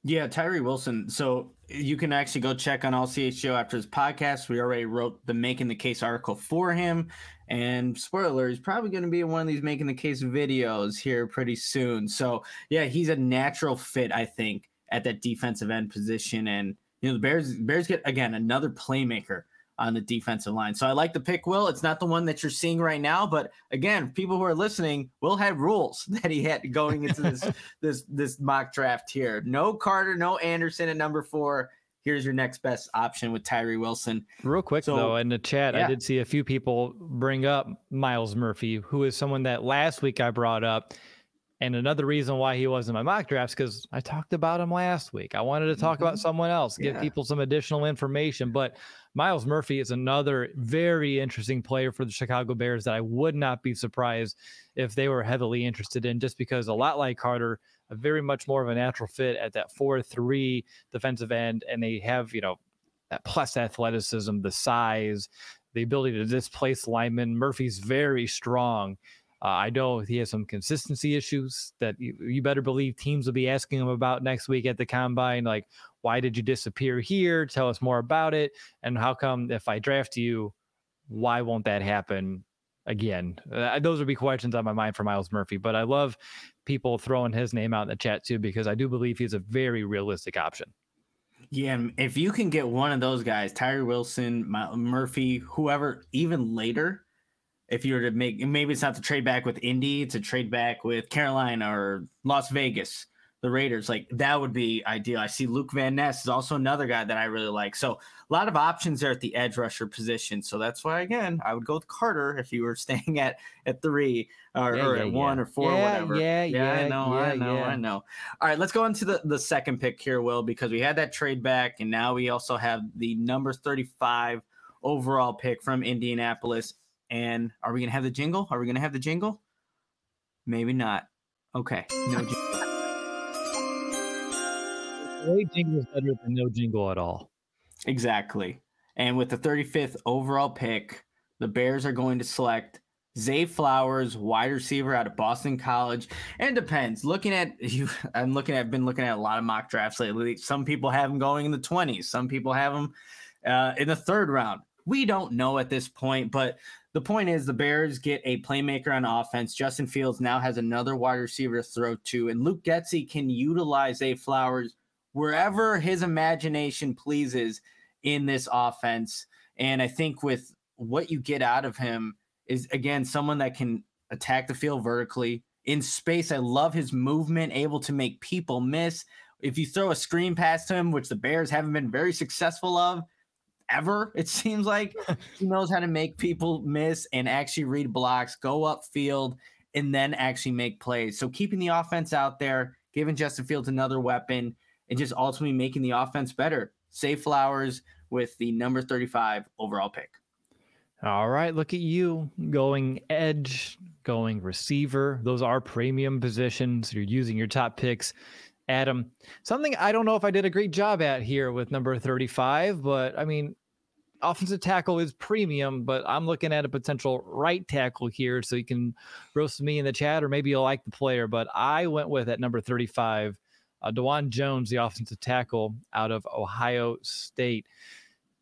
Yeah, Tyree Wilson. So you can actually go check on all CHGO after this podcast. We already wrote the making the case article for him. And spoiler, he's probably going to be in one of these making the case videos here pretty soon. So yeah, he's a natural fit, I think, at that defensive end position. And you know, the Bears Bears get again another playmaker on the defensive line. So I like the pick, Will. It's not the one that you're seeing right now, but again, people who are listening, Will had rules that he had going into this this this mock draft here. No Carter, no Anderson at number four. Here's your next best option with Tyree Wilson. Real quick so, though, in the chat, yeah. I did see a few people bring up Myles Murphy, who is someone that last week I brought up. And another reason why he wasn't my mock drafts because I talked about him last week. I wanted to talk mm-hmm. about someone else, give yeah. people some additional information. But Myles Murphy is another very interesting player for the Chicago Bears that I would not be surprised if they were heavily interested in, just because a lot like Carter, a very much more of a natural fit at that 4 3 defensive end. And they have, you know, that plus athleticism, the size, the ability to displace linemen. Murphy's very strong. Uh, I know he has some consistency issues that you, you, better believe teams will be asking him about next week at the combine. Like, why did you disappear here? Tell us more about it. And how come if I draft you, why won't that happen again? Uh, those would be questions on my mind for Myles Murphy. But I love people throwing his name out in the chat too, because I do believe he's a very realistic option. Yeah, if you can get one of those guys, Tyree Wilson, Murphy, whoever, even later, if you were to make maybe it's not to trade back with Indy, it's a trade back with Carolina or Las Vegas, the Raiders. Like that would be ideal. I see Luke Van Ness is also another guy that I really like. So a lot of options there at the edge rusher position. So that's why again I would go with Carter if you were staying at at three or, yeah, or yeah, at yeah. one or four, yeah, whatever. Yeah, yeah, I know, I know, I know. All right, let's go into the the second pick here, Will, because we had that trade back, and now we also have the number thirty five overall pick from Indianapolis and are we going to have the jingle? Are we going to have the jingle? Maybe not. Okay. No jingle. Jingle is better than no jingle at all. Exactly. And with the 35th overall pick, the Bears are going to select Zay Flowers, wide receiver out of Boston College. And depends. Looking at you, I'm looking at been looking at a lot of mock drafts lately. Some people have him going in the 20s. Some people have him uh, in the third round. We don't know at this point, but the point is the Bears get a playmaker on offense. Justin Fields now has another wide receiver to throw to, and Luke Getsy can utilize a Flowers wherever his imagination pleases in this offense. And I think with what you get out of him is again someone that can attack the field vertically in space. I love his movement, able to make people miss. If you throw a screen pass to him, which the Bears haven't been very successful of, ever. It seems like he knows how to make people miss and actually read blocks, go upfield, and then actually make plays. So keeping the offense out there, giving Justin Fields another weapon, and just ultimately making the offense better. Zay Flowers with the number 35 overall pick. All right, look at you going edge, going receiver. Those are premium positions. You're using your top picks Adam. Something I don't know if I did a great job at here with number 35, but I mean, offensive tackle is premium, but I'm looking at a potential right tackle here. So you can roast me in the chat, or maybe you'll like the player. But I went with at number 35, uh, Dawand Jones, the offensive tackle out of Ohio State.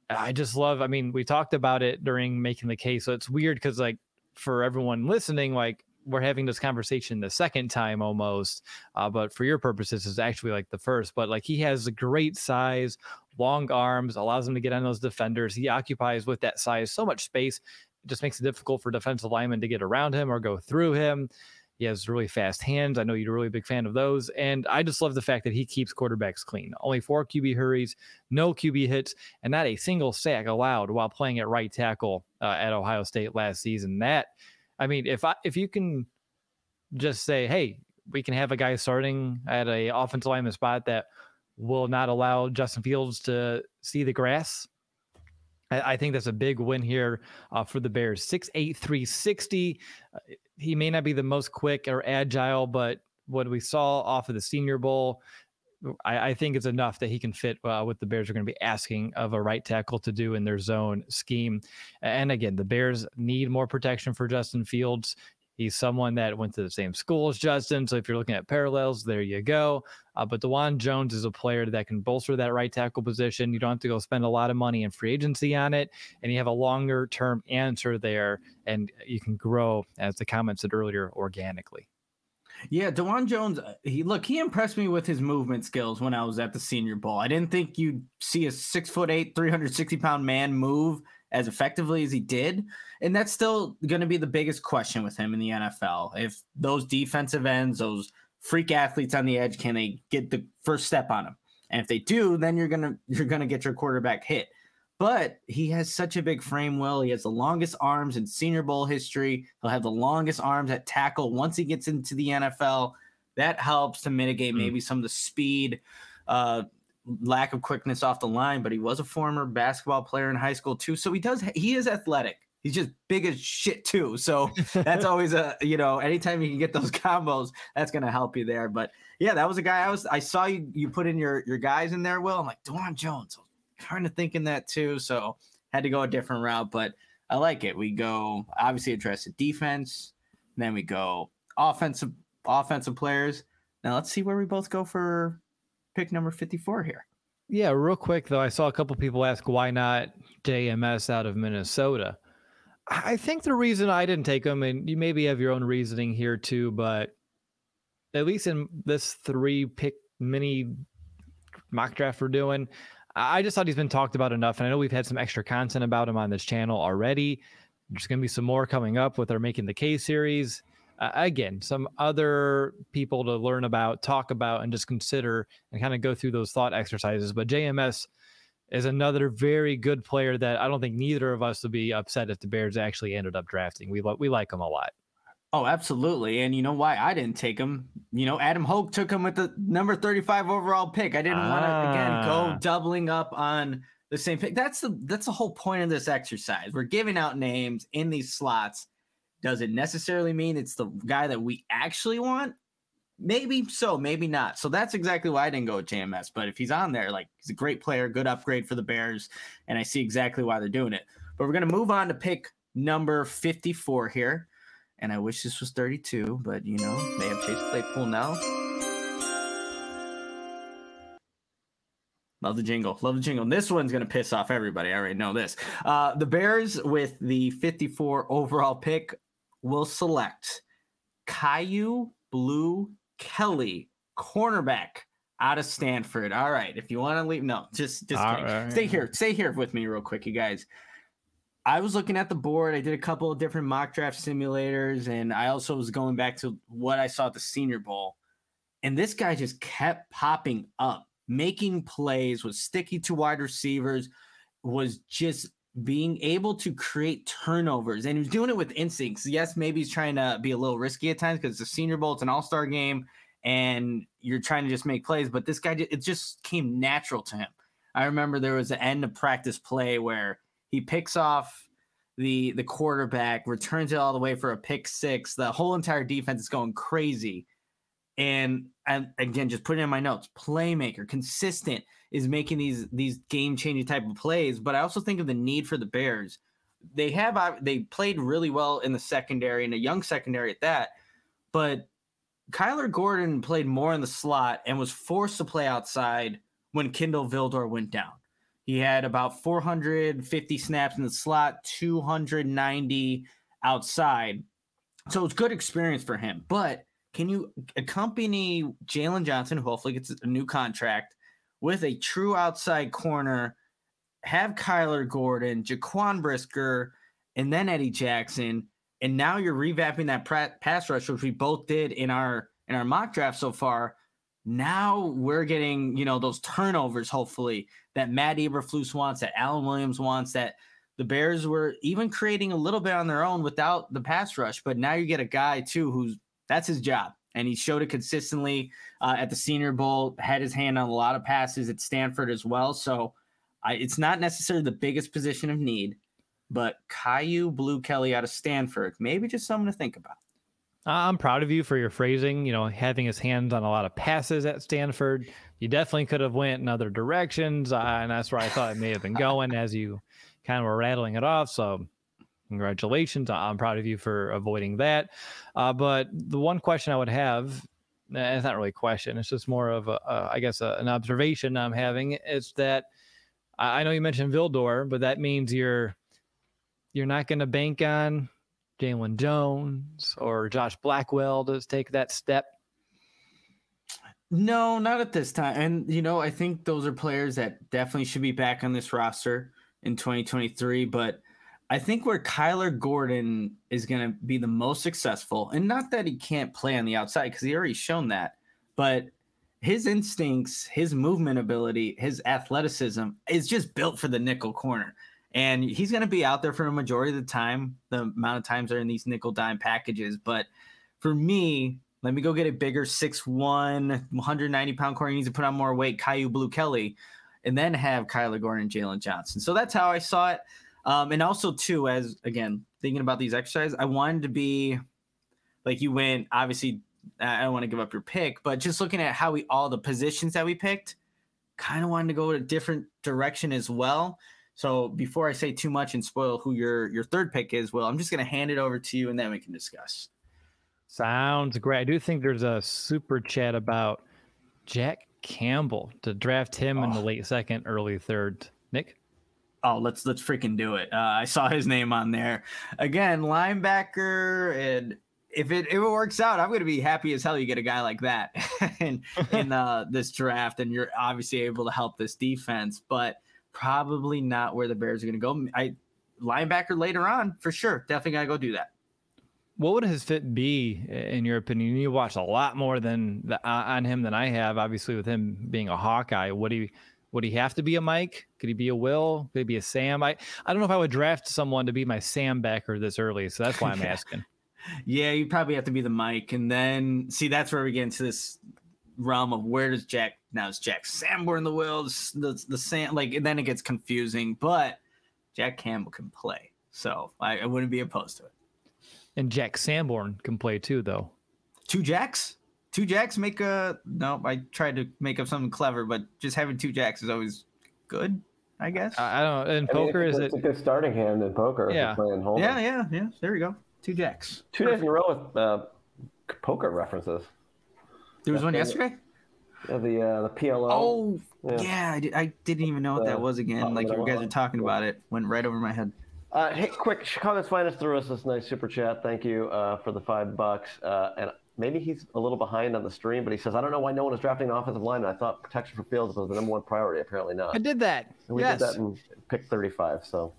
I just love, I mean, we talked about it during making the case. So it's weird because, like, for everyone listening, like, we're having this conversation the second time almost, uh, but for your purposes, it's actually like the first. But like he has a great size, long arms, allows him to get on those defenders. He occupies with that size so much space, it just makes it difficult for defensive linemen to get around him or go through him. He has really fast hands. I know you're a really big fan of those. And I just love the fact that he keeps quarterbacks clean. Only four QB hurries, no QB hits, and not a single sack allowed while playing at right tackle uh, at Ohio State last season. That I mean, if I if you can just say, hey, we can have a guy starting at a offensive lineman spot that will not allow Justin Fields to see the grass. I, think that's a big win here uh, for the Bears. Six eight three sixty. Uh, he may not be the most quick or agile, but what we saw off of the Senior Bowl I, I, think it's enough that he can fit uh, what the Bears are going to be asking of a right tackle to do in their zone scheme. And again, the Bears need more protection for Justin Fields. He's someone that went to the same school as Justin. So if you're looking at parallels, there you go. Uh, but Dawand Jones is a player that can bolster that right tackle position. You don't have to go spend a lot of money in free agency on it. And you have a longer term answer there. And you can grow, as the comment said earlier, organically. Yeah, Dawand Jones, uh, he look, he impressed me with his movement skills when I was at the senior bowl. I didn't think you'd see a six foot eight, 360 pound man move as effectively as he did. And that's still going to be the biggest question with him in the NFL. If those defensive ends, those freak athletes on the edge, can they get the first step on him? And if they do, then you're gonna you're gonna get your quarterback hit. But he has such a big frame, Will. He has the longest arms in Senior Bowl history. He'll have the longest arms at tackle once he gets into the NFL. That helps to mitigate mm. maybe some of the speed, uh, lack of quickness off the line. But he was a former basketball player in high school too, so he does. He is athletic. He's just big as shit too. So that's always a you know anytime you can get those combos, that's gonna help you there. But yeah, that was a guy I was I saw you you put in your your guys in there. Will I'm like Dawand Jones, kind of thinking that too. So had to go a different route, but I like it. We go obviously address the defense, then we go offensive offensive players. Now let's see where we both go for pick number 54 here. Yeah, real quick though, I saw a couple people ask why not JMS out of Minnesota. I think the reason I didn't take him, and you maybe have your own reasoning here too, but at least in this three pick mini mock draft we're doing, I just thought he's been talked about enough. And I know we've had some extra content about him on this channel already. There's going to be some more coming up with our Making the Case series. Uh, again, some other people to learn about, talk about, and just consider and kind of go through those thought exercises. But JMS is another very good player that I don't think neither of us would be upset if the Bears actually ended up drafting. We, we like him a lot. Oh, absolutely. And you know why I didn't take him? You know, Adam Hoge took him with the number 35 overall pick. I didn't ah. want to again go ah. doubling up on the same pick. That's the that's the whole point of this exercise. We're giving out names in these slots. Does it necessarily mean it's the guy that we actually want? Maybe so, maybe not. So that's exactly why I didn't go with JMS. But if he's on there, like he's a great player, good upgrade for the Bears, and I see exactly why they're doing it. But we're gonna move on to pick number 54 here and I wish this was 32, but you know, they have Chase Claypool now. Love the jingle. Love the jingle. This one's going to piss off everybody. I already know this. Uh, the Bears, with the 54 overall pick, will select Kyu Blu Kelly, cornerback out of Stanford. All right. If you want to leave, no, just, just right. stay here. Stay here with me, real quick, you guys. I was looking at the board. I did a couple of different mock draft simulators, and I also was going back to what I saw at the Senior Bowl. And this guy just kept popping up, making plays, was sticky to wide receivers, was just being able to create turnovers. And he was doing it with instincts. Yes, maybe he's trying to be a little risky at times because it's a Senior Bowl, it's an all star game, and you're trying to just make plays. But this guy, it just came natural to him. I remember there was an end of practice play where he picks off the the quarterback, returns it all the way for a pick six. The whole entire defense is going crazy. And and again, just putting in my notes, playmaker, consistent is making these these game changing type of plays. But I also think of the need for the Bears. They have uh, they played really well in the secondary and a young secondary at that. But Kyler Gordon played more in the slot and was forced to play outside when Kindle Vildor went down. He had about 450 snaps in the slot, 290 outside. So it's good experience for him. But can you accompany Jaylon Johnson, who hopefully gets a new contract, with a true outside corner, have Kyler Gordon, Jaquan Brisker, and then Eddie Jackson, and now you're revamping that pass rush, which we both did in our in our mock draft so far. Now we're getting, you know, those turnovers, hopefully, that Matt Eberflus wants, that Alan Williams wants, that the Bears were even creating a little bit on their own without the pass rush. But now you get a guy, too, who's that's his job. And he showed it consistently uh, at the Senior Bowl, had his hand on a lot of passes at Stanford as well. So I, it's not necessarily the biggest position of need, but Kyu Blu Kelly out of Stanford, maybe just something to think about. I'm proud of you for your phrasing. You know, having his hands on a lot of passes at Stanford. You definitely could have went in other directions, uh, and that's where I thought it may have been going as you kind of were rattling it off. So, congratulations. I'm proud of you for avoiding that. Uh, but the one question I would have, it's not really a question, it's just more of a, a I guess, a, an observation I'm having is that I know you mentioned Vildor, but that means you're you're not going to bank on Jaylon Jones or Josh Blackwell to take that step. No, not at this time. And you know, I think those are players that definitely should be back on this roster in 2023. But I think where Kyler Gordon is going to be the most successful, and not that he can't play on the outside because he already shown that, but his instincts, his movement ability, his athleticism is just built for the nickel corner. And he's going to be out there for a majority of the time, the amount of times they're in these nickel dime packages. But for me, let me go get a bigger 6'1, 190 pound corner. He needs to put on more weight, Kyu Blu Kelly, and then have Kyler Gordon and Jaylon Johnson. So that's how I saw it. Um, and also, too, as again, thinking about these exercises, I wanted to be like you went, obviously, I don't want to give up your pick, but just looking at how we all the positions that we picked, kind of wanted to go a different direction as well. So before I say too much and spoil who your your third pick is, well, I'm just going to hand it over to you and then we can discuss. Sounds great. I do think there's a super chat about Jack Campbell to draft him oh. in the oh. late second, early third. Nick? Oh, let's let's freaking do it. Uh, I saw his name on there again, linebacker, and if it if it works out, I'm going to be happy as hell. You get a guy like that in in uh, this draft, and you're obviously able to help this defense, but probably not where the Bears are going to go. I linebacker later on for sure. Definitely got to go do that what would his fit be in your opinion? You watch a lot more than the, uh, on him than I have. Obviously, with him being a Hawkeye, would he would he have to be a Mike? Could he be a Will? Could he be a Sam? I I don't know if I would draft someone to be my Sam backer this early, so that's why I'm asking. yeah, you probably have to be the Mike, and then see that's where we get into this realm of where does Jack now it's Jack Sanborn the Will the the Sam like and then it gets confusing, but Jack Campbell can play, so I, I wouldn't be opposed to it. And Jack Sanborn can play too, though. Two jacks? Two jacks make a no. I tried to make up something clever, but just having two jacks is always good. I guess. I, I don't know. In I poker, mean, is it a good starting hand in poker? Yeah. Playing home. Yeah, yeah, yeah. There we go. Two jacks. Two days in a row with uh, poker references. There was one yesterday. Yeah, the uh, the PLO. Oh, yeah. yeah I, did, I, didn't even know what that was again. Like you guys are talking about it, went right over my head. Uh, hey, quick, Chicago's finest threw us this nice super chat. Thank you uh, for the five bucks. Uh, and maybe he's a little behind on the stream, but he says, I don't know why no one is drafting an offensive lineman. I thought protection for Fields was the number one priority. Apparently not. I did that. And we yes. did that in pick 35. So.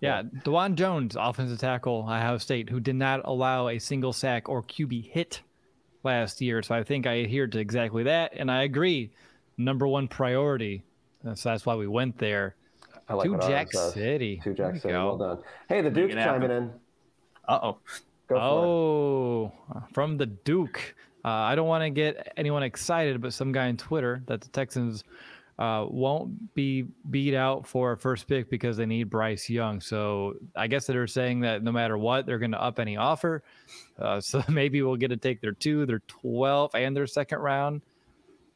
Yeah, Dawand Jones, offensive tackle, Ohio State, who did not allow a single sack or QB hit last year. So I think I adhered to exactly that, and I agree. Number one priority. So that's why we went there. I like to Jack City. To Jack City. Well done. Hey, the Duke's chiming in. Uh oh. Oh, from the Duke. Uh, I don't want to get anyone excited, but some guy on Twitter that the Texans uh, won't be beat out for a first pick because they need Bryce Young. So I guess they're saying that no matter what, they're going to up any offer. Uh, so maybe we'll get to take their two, their 12, and their second round.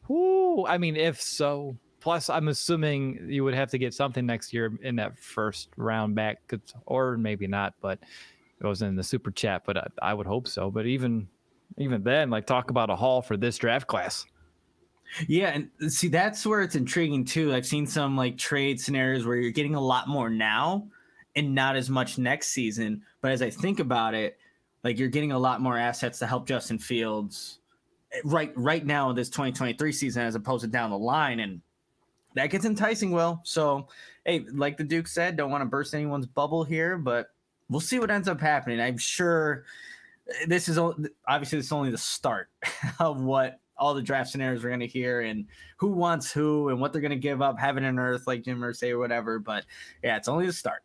Whoo! I mean, if so, Plus, I'm assuming you would have to get something next year in that first round back, or maybe not. But it was in the super chat, but I, I would hope so. But even even then, like talk about a haul for this draft class. Yeah, and see that's where it's intriguing too. I've seen some like trade scenarios where you're getting a lot more now and not as much next season. But as I think about it, like you're getting a lot more assets to help Justin Fields eh, right right now in this 2023 season as opposed to down the line. And that gets enticing, well So, hey, like the Duke said, don't want to burst anyone's bubble here, but we'll see what ends up happening. I'm sure this is obviously this is only the start of what all the draft scenarios we're going to hear and who wants who and what they're going to give up, heaven and earth, like Jim Irsay or whatever. But yeah, it's only the start.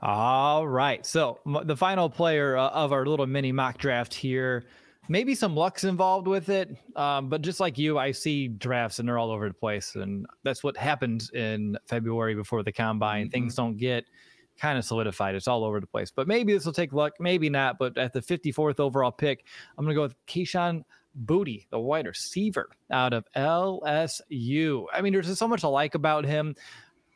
All right. So the final player uh, of our little mini mock draft here maybe some luck's involved with it. Um, but just like you, I see drafts and they're all over the place. And that's what happens in February before the combine. Mm-hmm. Things don't get kind of solidified. It's all over the place. But maybe this will take luck, maybe not. But at the 54th overall pick, I'm going to go with Kayshon Boutte, the wide receiver out of LSU. I mean, there's just so much I like about him.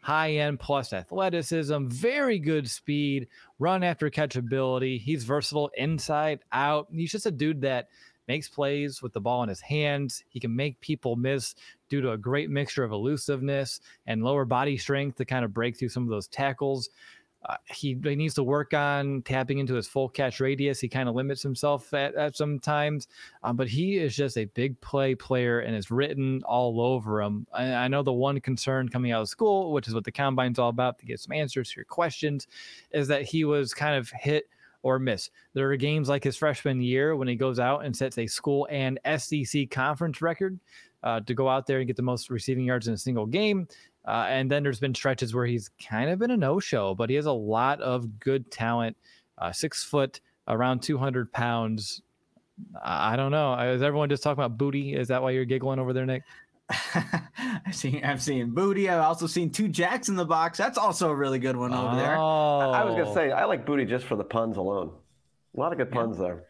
high end plus athleticism, very good speed, run after catchability. He's versatile inside, out. He's just a dude that makes plays with the ball in his hands. He can make people miss due to a great mixture of elusiveness and lower body strength to kind of break through some of those tackles. Uh, he, he needs to work on tapping into his full catch radius. He kind of limits himself at, at some times, um, but he is just a big play player and is written all over him. I, I, know the one concern coming out of school, which is what the combine's all about, to get some answers to your questions, is that he was kind of hit or miss. There are games like his freshman year when he goes out and sets a school and SEC conference record uh, to go out there and get the most receiving yards in a single game. Uh, and then there's been stretches where he's kind of been a no-show, but he has a lot of good talent. Uh, six foot, around 200 pounds. I don't know. Is everyone just talking about booty? Is that why you're giggling over there, Nick? I've seen I've seen booty. I've also seen two jacks in the box. That's also a really good one over there. I was gonna say I like booty just for the puns alone. A lot of good puns yeah. there.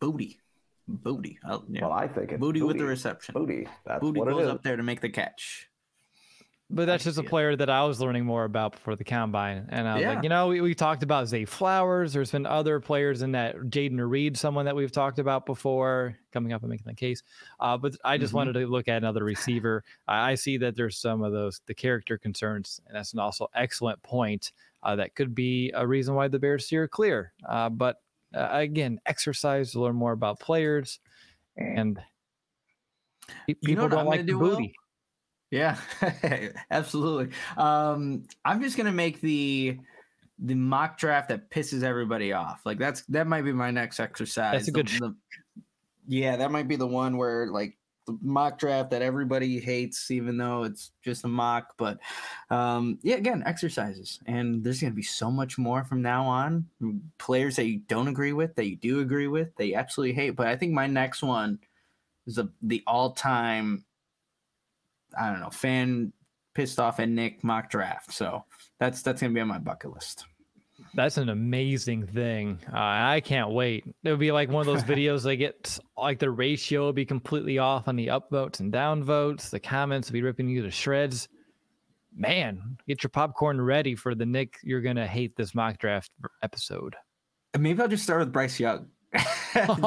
Booty. Booty. Oh, yeah. Well, I think it's booty, booty, with the reception. Booty. That's booty goes up there to make the catch. But that's just a player that I was learning more about before the combine. And I was yeah. like, you know, we, we talked about Zay Flowers. There's been other players in that. Jayden Reed, someone that we've talked about before, coming up and making the case. Uh, but I just mm-hmm. wanted to look at another receiver. I, I, see that there's some of those, the character concerns. And that's an also excellent point uh, that could be a reason why the Bears steer clear. Uh, but uh, again, exercise to learn more about players, and people you know don't like the booty. Will? Yeah, absolutely. Um, I'm just gonna make the the mock draft that pisses everybody off. Like that's that might be my next exercise. That's a good. The, the, yeah, that might be the one where like the mock draft that everybody hates, even though it's just a mock. But um, yeah, again, exercises, and there's going to be so much more from now on. Players that you don't agree with, that you do agree with, that you absolutely hate. But I think my next one is a, the all-time, I don't know, fan pissed off at Nick mock draft. So that's that's going to be on my bucket list. That's an amazing thing. Uh, I can't wait. It would be like one of those videos they get like the ratio will be completely off on the upvotes and downvotes. The comments will be ripping you to shreds. Man, get your popcorn ready for the Nick. You're gonna hate this mock draft episode. Maybe I'll just start with Bryce Young.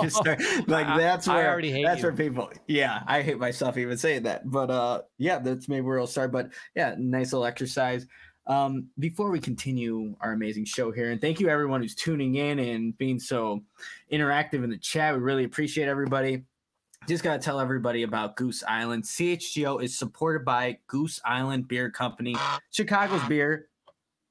just start, like that's where I already hate that's you. where people yeah i hate myself even saying that but uh yeah that's maybe where i'll start but yeah nice little exercise um, before we continue our amazing show here, and thank you everyone who's tuning in and being so interactive in the chat. We really appreciate everybody. Just got to tell everybody about Goose Island. CHGO is supported by Goose Island Beer Company, Chicago's beer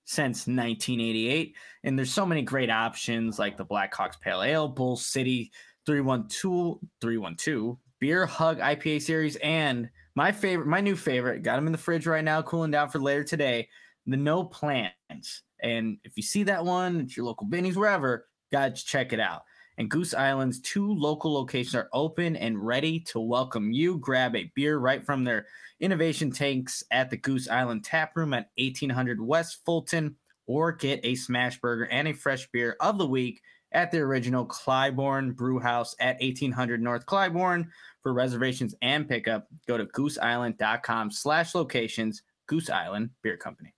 since 1988. And there's so many great options like the Blackhawks Pale Ale, Bull City 312, 312, Beer Hug IPA series, and my favorite, my new favorite, got them in the fridge right now, cooling down for later today the no plans. And if you see that one at your local Benny's, wherever, guys, check it out. And Goose Island's two local locations are open and ready to welcome you. Grab a beer right from their innovation tanks at the Goose Island Tap Room at 1800 West Fulton, or get a smash burger and a fresh beer of the week at the original Clybourn Brew House at 1800 North Clybourn. For reservations and pickup, go to gooseisland.com slash locations, Goose Island Beer Company.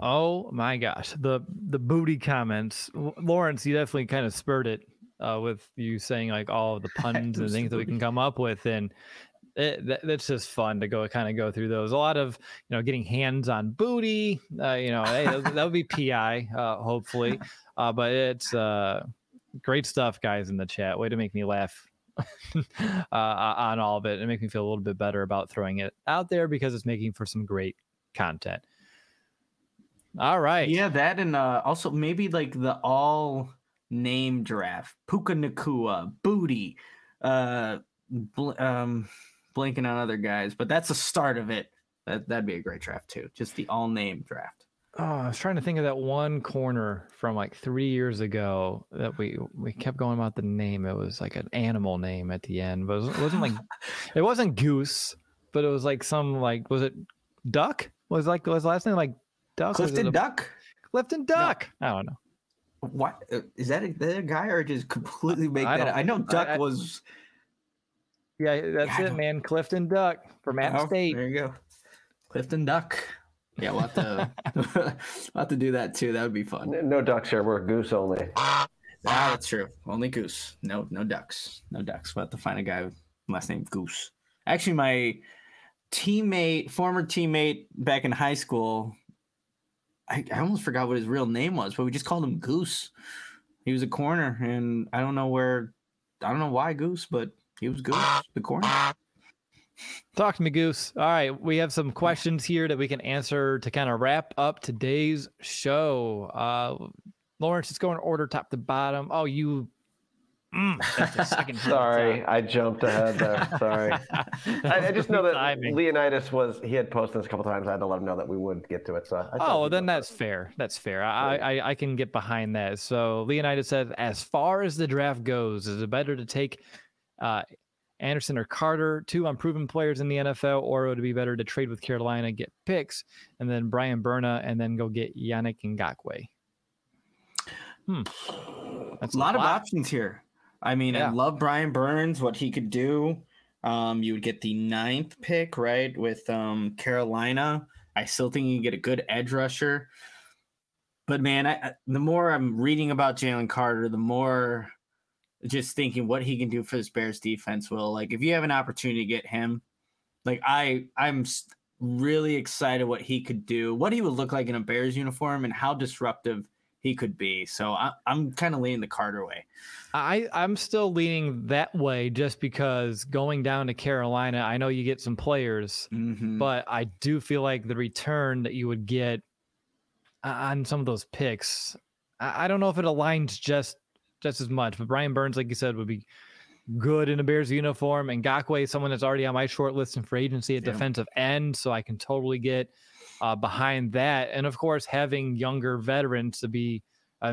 Oh my gosh, the the booty comments, Lawrence. You definitely kind of spurred it uh, with you saying like all of the puns and things that we can come up with, and it, that, that's just fun to go kind of go through those. A lot of you know getting hands on booty. Uh, you know hey, that would be pi uh, hopefully, uh, but it's uh, great stuff, guys in the chat. Way to make me laugh. uh, on all of it and make me feel a little bit better about throwing it out there because it's making for some great content. All right. Yeah, that and uh, also maybe like the all name draft. Puka Nacua, Booty, uh, bl- um, blanking on other guys, but that's the start of it. That that'd be a great draft too. Just the all name draft. Oh, I was trying to think of that one corner from like three years ago that we we kept going about the name. It was like an animal name at the end, but it wasn't, it wasn't like it wasn't goose, but it was like some like was it duck? Was like was last name like Duck? Clifton Duck? Clifton Duck. No. I don't know. What uh, that? A, that a guy or just completely make I that? I know Duck I, I, was. Yeah, that's yeah, it, man. Clifton Duck from App oh, State. There you go. Clifton Duck. Yeah, we'll have to we'll have to do that too. That would be fun. No ducks here. We're goose only. Ah, that's true. Only goose. No, no ducks. No ducks. We'll have to find a guy with last name Goose. Actually, my teammate, former teammate back in high school, I, I almost forgot what his real name was, but we just called him Goose. He was a corner, and I don't know where, I don't know why Goose, but he was Goose, the corner. Talk to me, Goose. All right, we have some questions here that we can answer to kind of wrap up today's show. Uh, Lawrence, it's going in order top to bottom. Oh, you. Mm, that's the Sorry, I jumped ahead there. Sorry. I, I just know that Timing. Leonidas was he had posted this a couple times. I had to let him know that we would get to it. So I thought Oh, then go that's fair. That's fair. I, I I can get behind that. So Leonidas said, as far as the draft goes, is it better to take uh, Anderson or Carter, two unproven players in the NFL, or would it be better to trade with Carolina, get picks, and then Brian Burns, and then go get Yannick Ngakoue? Hmm. That's a lot of options here. I mean, I love Brian Burns, what he could do. Um, you would get the ninth pick, right, with um, Carolina. I still think you can get a good edge rusher. But man, I- the more I'm reading about Jalen Carter, the more just thinking what he can do for this Bears defense. Will like if you have an opportunity to get him, like I, I'm really excited what he could do, what he would look like in a Bears uniform, and how disruptive he could be. So I, I'm kind of leaning the Carter way. I, I'm still leaning that way just because going down to Carolina, I know you get some players, Mhm. but I do feel like the return that you would get on some of those picks, I, I don't know if it aligns just just as much. But Brian Burns, like you said, would be good in a Bears uniform, and Ngakoue, is someone that's already on my short list in free agency at Yeah. defensive end, so I can totally get uh, behind that. And of course, having younger veterans to be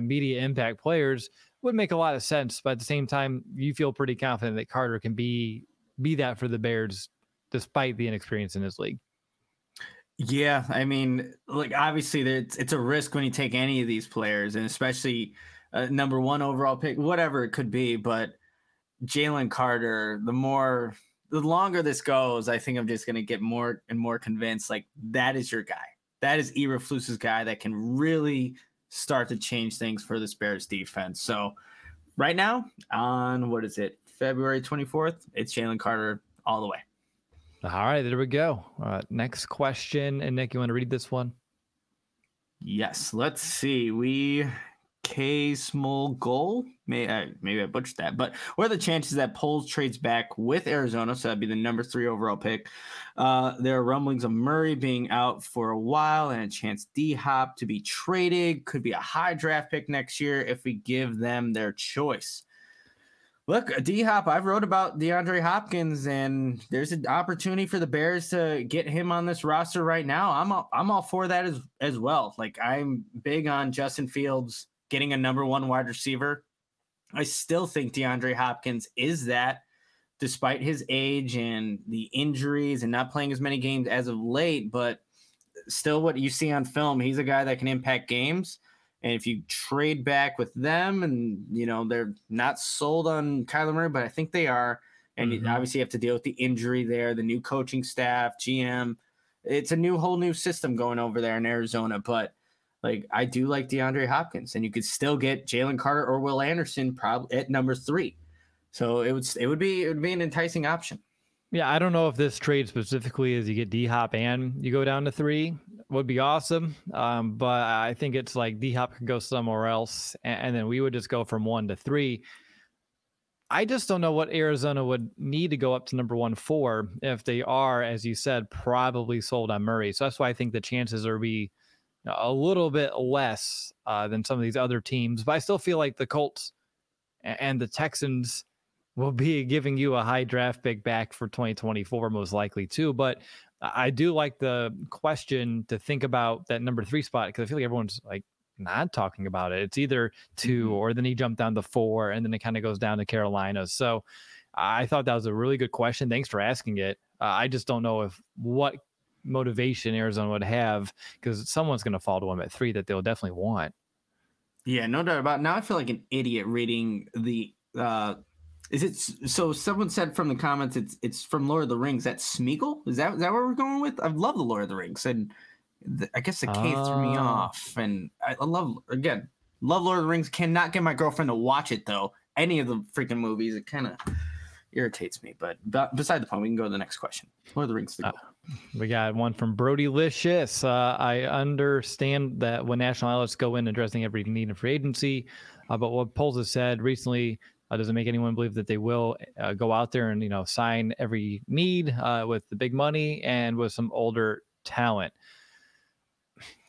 media impact players would make a lot of sense. But at the same time, you feel pretty confident that Carter can be be that for the Bears, despite the inexperience in his league. Yeah, I mean, like obviously, it's it's a risk when you take any of these players, and especially uh, number one overall pick, whatever it could be. But Jalen Carter, the more, the longer this goes, I think I'm just gonna get more and more convinced. Like that is your guy. That is Eberflus's guy that can really start to change things for this Bears defense. So right now, on what is it, February 24th, it's Jalen Carter all the way. All right, there we go. Uh, next question, and Nick, you want to read this one? Yes, let's see. We K small goal. May I maybe I butchered that, but what are the chances that Poles trades back with Arizona? So that'd be the number three overall pick. Uh, there are rumblings of Murray being out for a while and a chance D Hop to be traded. Could be a high draft pick next year if we give them their choice. Look, D Hop, I've wrote about DeAndre Hopkins, and there's an opportunity for the Bears to get him on this roster right now. I'm all, I'm all for that as as well. Like I'm big on Justin Fields getting a number one wide receiver. I still think DeAndre Hopkins is that, despite his age and the injuries and not playing as many games as of late. But still, what you see on film, he's a guy that can impact games. And if you trade back with them, and you know they're not sold on Kyler Murray, but I think they are, and you Mhm. obviously have to deal with the injury there, the new coaching staff, GM. It's a new whole new system going over there in Arizona, but like I do like DeAndre Hopkins, and you could still get Jalen Carter or Will Anderson probably at number three. So it would it would be it would be an enticing option. Yeah, I don't know if this trade specifically is you get D Hop and you go down to three would be awesome. Um, but I think it's like D Hop could go somewhere else, and, and then we would just go from one to three. I just don't know what Arizona would need to go up to number one for if they are, as you said, probably sold on Murray. So that's why I think the chances are be a little bit less uh, than some of these other teams. But I still feel like the Colts and the Texans will be giving you a high draft pick back for 2024, most likely too. But I do like the question to think about that number three spot because I feel like everyone's like not talking about it. It's either 2 Mhm. or then he jumped down to four and then it kind of goes down to Carolina. So I thought that was a really good question. Thanks for asking it. Uh, I just don't know if what motivation Arizona would have because someone's going to fall to him at three that they'll definitely want. Yeah, no doubt about it. Now I feel like an idiot reading the uh Is it so? Someone said from the comments, it's it's from Lord of the Rings. That Smeagol is that is that where we're going with? I love the Lord of the Rings, and the, I guess the K threw me Oh. off. And I, I love again, love Lord of the Rings. Cannot get my girlfriend to watch it though. Any of the freaking movies, it kind of irritates me. But, but beside the point, we can go to the next question. Lord of the Rings. The Uh. We got one from Brody Licious. Uh, I understand that when national analysts go in addressing every need in free agency, uh, but what Poles have said recently uh, doesn't make anyone believe that they will uh, go out there and you know sign every need uh, with the big money and with some older talent.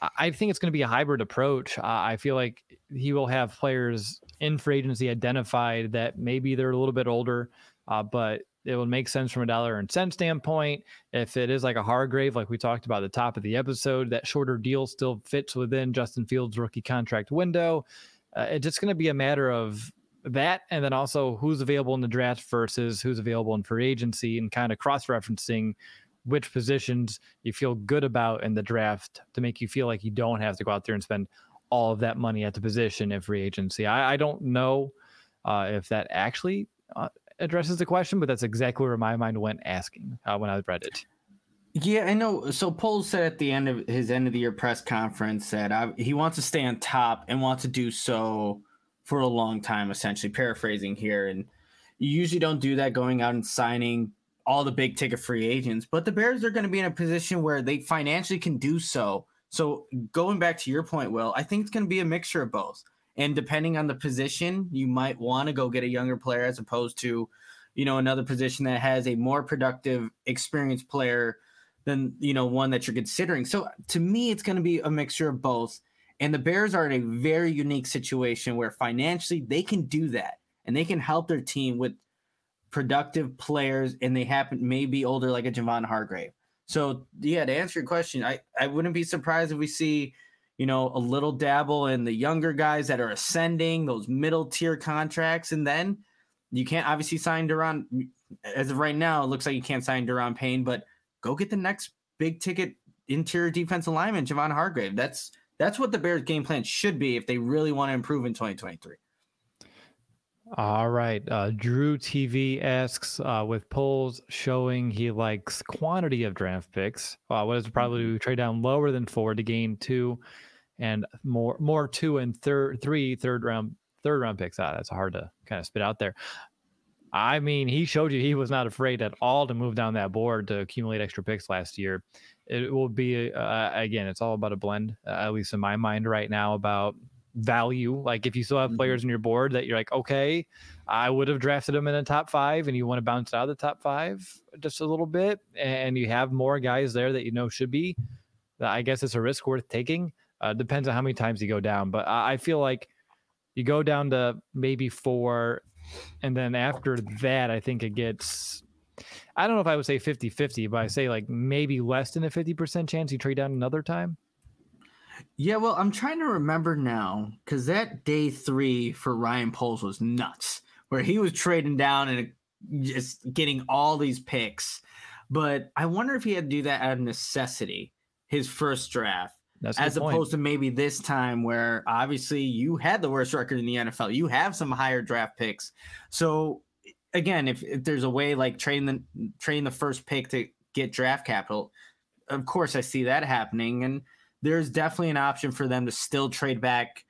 I- think it's going to be a hybrid approach. I feel like he will have players in free agency identified that maybe they're a little bit older, uh, but it would make sense from a dollar and cent standpoint. If it is like a Hargrave, like we talked about at the top of the episode, that shorter deal still fits within Justin Fields' rookie contract window. Uh, it's just going to be a matter of that, and then also who's available in the draft versus who's available in free agency, and kind of cross-referencing which positions you feel good about in the draft to make you feel like you don't have to go out there and spend all of that money at the position in free agency. I, I don't know uh, if that actually uh, addresses the question, but that's exactly where my mind went asking uh, when I read it. Yeah, I know. So Poles said at the end of his end of the year press conference that uh, he wants to stay on top and wants to do so for a long time. Essentially, paraphrasing here, and you usually don't do that going out and signing all the big ticket free agents, but the Bears are going to be in a position where they financially can do so. So going back to your point, Will, I think it's going to be a mixture of both. And depending on the position, you might want to go get a younger player as opposed to, you know, another position that has a more productive, experienced player than you know one that you're considering. So to me, it's going to be a mixture of both. And the Bears are in a very unique situation where financially they can do that and they can help their team with productive players, and they happen may be older like a Javon Hargrave. So yeah, to answer your question, I I wouldn't be surprised if we see. You know, a little dabble in the younger guys that are ascending, those middle tier contracts, and then you can't obviously sign Daron. As of right now, it looks like you can't sign Daron Payne, but go get the next big ticket interior defensive lineman, Javon Hargrave. That's that's what the Bears game plan should be if they really want to improve in 2023. All right. Uh, Drew TV asks uh, with Poles showing he likes quantity of draft picks. Uh, what is probably to trade down lower than four to gain two and more more two and third three third round third round picks. Ah, that's hard to kind of spit out there. I mean, he showed you he was not afraid at all to move down that board to accumulate extra picks last year. It will be uh, again, it's all about a blend, uh, at least in my mind right now, about value. Like if you still have Mhm. players in your board that you're like, okay, I would have drafted them in the top five, and you want to bounce out of the top five just a little bit, and you have more guys there that you know should be. I guess it's a risk worth taking. Uh, depends on how many times you go down, but I, I feel like you go down to maybe four, and then after that, I think it gets. I don't know if I would say 50 50, but I say like maybe less than a 50% chance you trade down another time. Yeah, well, I'm trying to remember now because that day three for Ryan Poles was nuts, where he was trading down and just getting all these picks. But I wonder if he had to do that out of necessity, his first draft. That's as opposed to maybe this time where obviously you had the worst record in the NFL. You have some higher draft picks. So again, if, if there's a way like train the trading the first pick to get draft capital, of course I see that happening. And there's definitely an option for them to still trade back,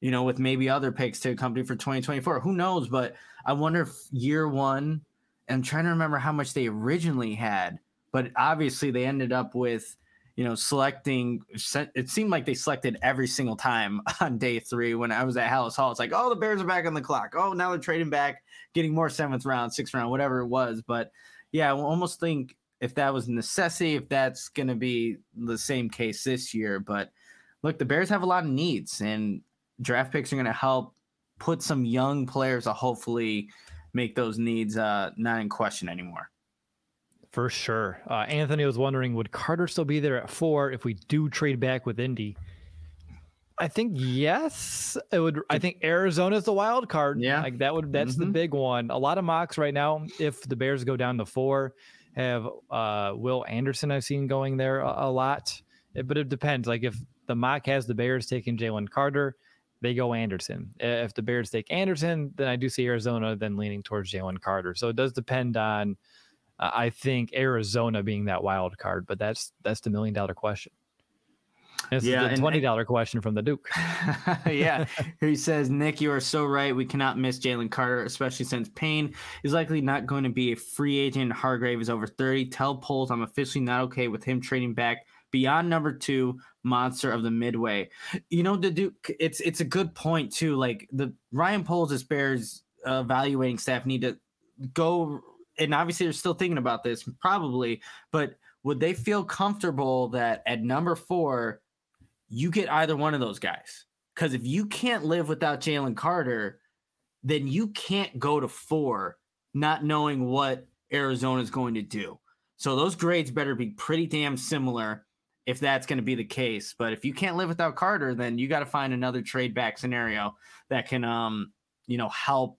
you know, with maybe other picks to a company for 2024. Who knows? But I wonder if year one, I'm trying to remember how much they originally had, but obviously they ended up with you know, selecting. It seemed like they selected every single time on day three when I was at Halas Hall. It's like, oh, the Bears are back on the clock. Oh, now they're trading back, getting more seventh round, sixth round, whatever it was. But yeah, I almost think if that was necessity, if that's going to be the same case this year. But look, the Bears have a lot of needs, and draft picks are going to help put some young players to hopefully make those needs uh, not in question anymore. For sure. Uh, Anthony was wondering would Carter still be there at four if we do trade back with Indy? I think yes. It would. I think Arizona's the wild card. Yeah. like that would. That's the Mhm. big one. A lot of mocks right now. If the Bears go down to four, have uh, Will Anderson. I've seen going there a, a lot, It- but it depends. Like if the mock has the Bears taking Jalen Carter, they go Anderson. If the Bears take Anderson, then I do see Arizona then leaning towards Jalen Carter. So it does depend on, uh, I think Arizona being that wild card, but that's that's the million dollar question. This Yeah, is the twenty dollar question from the Duke. yeah. He says, Nick, you are so right. We cannot miss Jalen Carter, especially since Payne is likely not going to be a free agent. Hargrave is over 30. Tell Poles I'm officially not okay with him trading back beyond number two, monster of the midway. You know, the Duke, it's it's a good point too. Like the Ryan Poles as Bears uh, evaluating staff need to go and obviously they're still thinking about this, probably, but would they feel comfortable that at number four, you get either one of those guys? Because if you can't live without Jalen Carter, then you can't go to four not knowing what Arizona is going to do. So those grades better be pretty damn similar if that's going to be the case. But if you can't live without Carter, then you got to find another trade back scenario that can, um, you know, help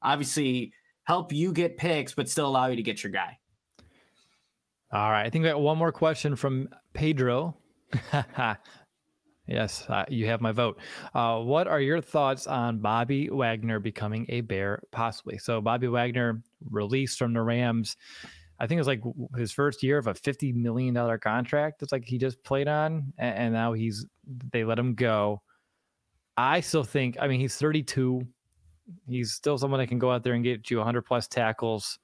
obviously help you get picks, but still allow you to get your guy. All right. I think we got one more question from Pedro. yes, uh, you have my vote. Uh, what are your thoughts on Bobby Wagner becoming a Bear, possibly? So, Bobby Wagner released from the Rams. I think it was like his first year of a $50 million contract. It's like he just played on, and, and now he's, they let him go. I still think, I mean, he's 32. He's still someone that can go out there and get you 100 plus tackles.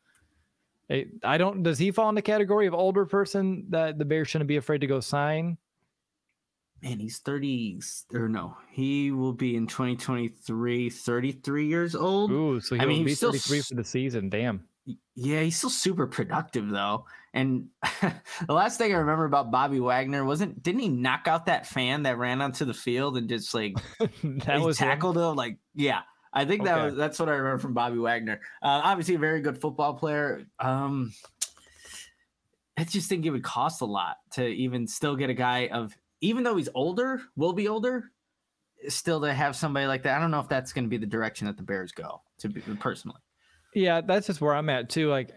I I don't. Does he fall in the category of older person that the Bears shouldn't be afraid to go sign? Man, he's 30 or no, he will be in 2023, 33 years old. Ooh, so I he'll mean, be he's still for the season. Damn. Yeah, he's still super productive though. And the last thing I remember about Bobby Wagner wasn't didn't he knock out that fan that ran onto the field and just like that he was him? tackled him? Like, yeah. I think that Okay. was that's what I remember from Bobby Wagner. Uh, obviously a very good football player. Um I just think it would cost a lot to even still get a guy of even though he's older, will be older, still to have somebody like that. I don't know if that's going to be the direction that the Bears go. To be personally, Yeah, that's just where I'm at too. Like,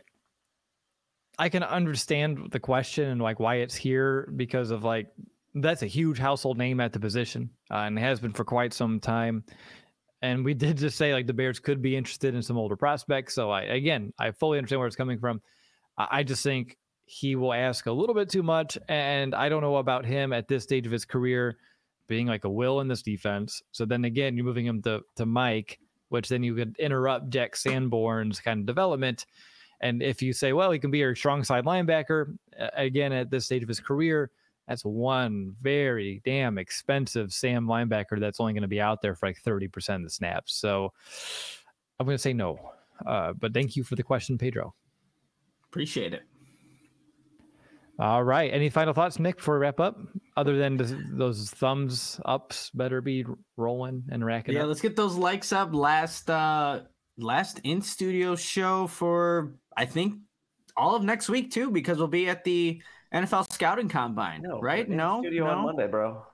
I can understand the question and like why it's here because of like that's a huge household name at the position uh, and has been for quite some time. And we did just say like the Bears could be interested in some older prospects. So I again, I fully understand where it's coming from. I just think he will ask a little bit too much, and I don't know about him at this stage of his career being like a will in this defense. So then again, you're moving him to to Mike, which then you could interrupt Jack Sanborn's kind of development. And if you say, well, he can be your strong side linebacker, again at this stage of his career, that's one very damn expensive Sam linebacker that's only going to be out there for like 30% of the snaps. So I'm going to say no. Uh, but thank you for the question, Pedro. appreciate it. All right. Any final thoughts, Nick, before we wrap up? Other than those thumbs ups better be rolling and racking Yeah, up? let's get those likes up. Last uh last in studio show for I think all of next week too, because we'll be at the NFL scouting combine. right? we're in No, studio no. on Monday, bro.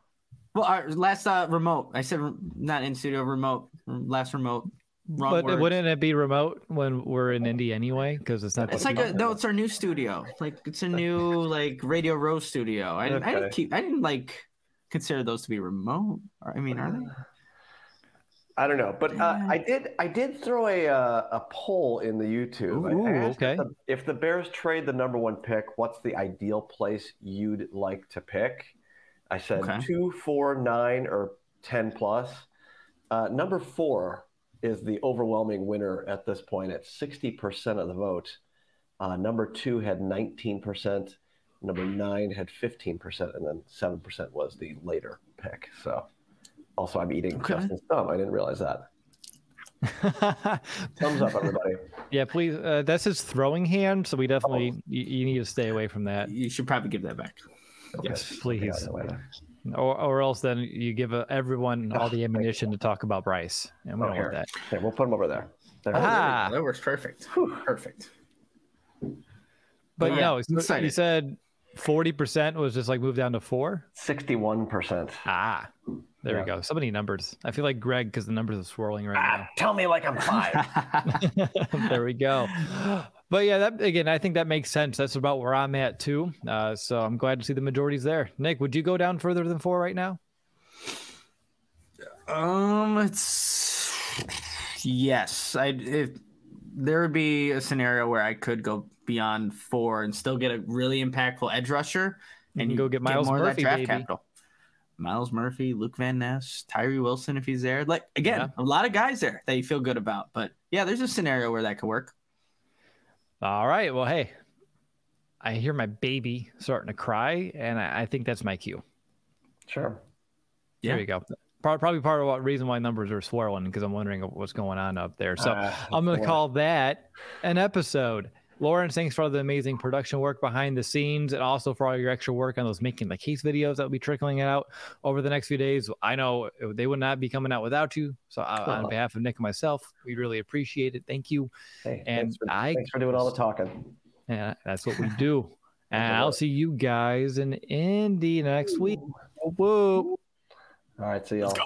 Well, our last uh remote. I said re- not in studio, remote. Last remote. Wrong But words. wouldn't it be remote when we're in Indy anyway? Because it's not. It's like a no. It's our new studio. Like it's a new like Radio Row studio. I, didn't I didn't keep. I didn't like consider those to be remote. I mean, are they? I don't know, but uh, I did. I did throw a uh, a poll in the YouTube. Ooh, okay. If the, if the Bears trade the number one pick, what's the ideal place you'd like to pick? I said Okay. two, four, nine, or ten plus. Uh, number four is the overwhelming winner at this point at sixty percent of the vote. Uh, number two had nineteen percent. Number nine had fifteen percent, and then seven percent was the later pick. So, also, I'm eating Okay. Justin's thumb. I didn't realize that. Thumbs up, everybody. yeah, please. Uh, that's his throwing hand, so we definitely you, you need to stay away from that. You should probably give that back. Yes, please. out of the way. Or, or else then you give uh, everyone all the ammunition to talk about Bryce, and we Oh, don't want that. Here, we'll put him over there. There Oh, we there go. we go. Ah. That works perfect. Perfect. But Yeah, no, I'm you said forty percent was just like moved down to four. 61%. Ah, there Yeah. we go. So many numbers. I feel like Greg because the numbers are swirling right Ah, tell me like I'm five. there we go. But yeah, that again, I think that makes sense. That's about where I'm at too. Uh, so I'm glad to see the majorities there. Nick, would you go down further than four right now? Um, it's yes. I if there would be a scenario where I could go beyond four and still get a really impactful edge rusher, You and can go get Myles more of that Murphy, draft baby. capital. Myles Murphy, Luke Van Ness, Tyree Wilson if he's there. Like again, Yeah. a lot of guys there that you feel good about. But yeah, there's a scenario where that could work. All right. Well, hey, I hear my baby starting to cry, and I, I think that's my cue. Sure. Yeah. There you go. Probably part of what reason why numbers are swirling because I'm wondering what's going on up there. So Uh, I'm going to call that an episode. Lawrence, thanks for all the amazing production work behind the scenes and also for all your extra work on those making the case videos that will be trickling out over the next few days. I know they would not be coming out without you. So I, on behalf of Nick and myself, we really appreciate it. Thank you. Hey, and thanks, for, I- thanks for doing all the talking. Yeah, that's what we do. and That's a I'll see you guys in Indy next week. Whoop, whoop. All right, see y'all. go.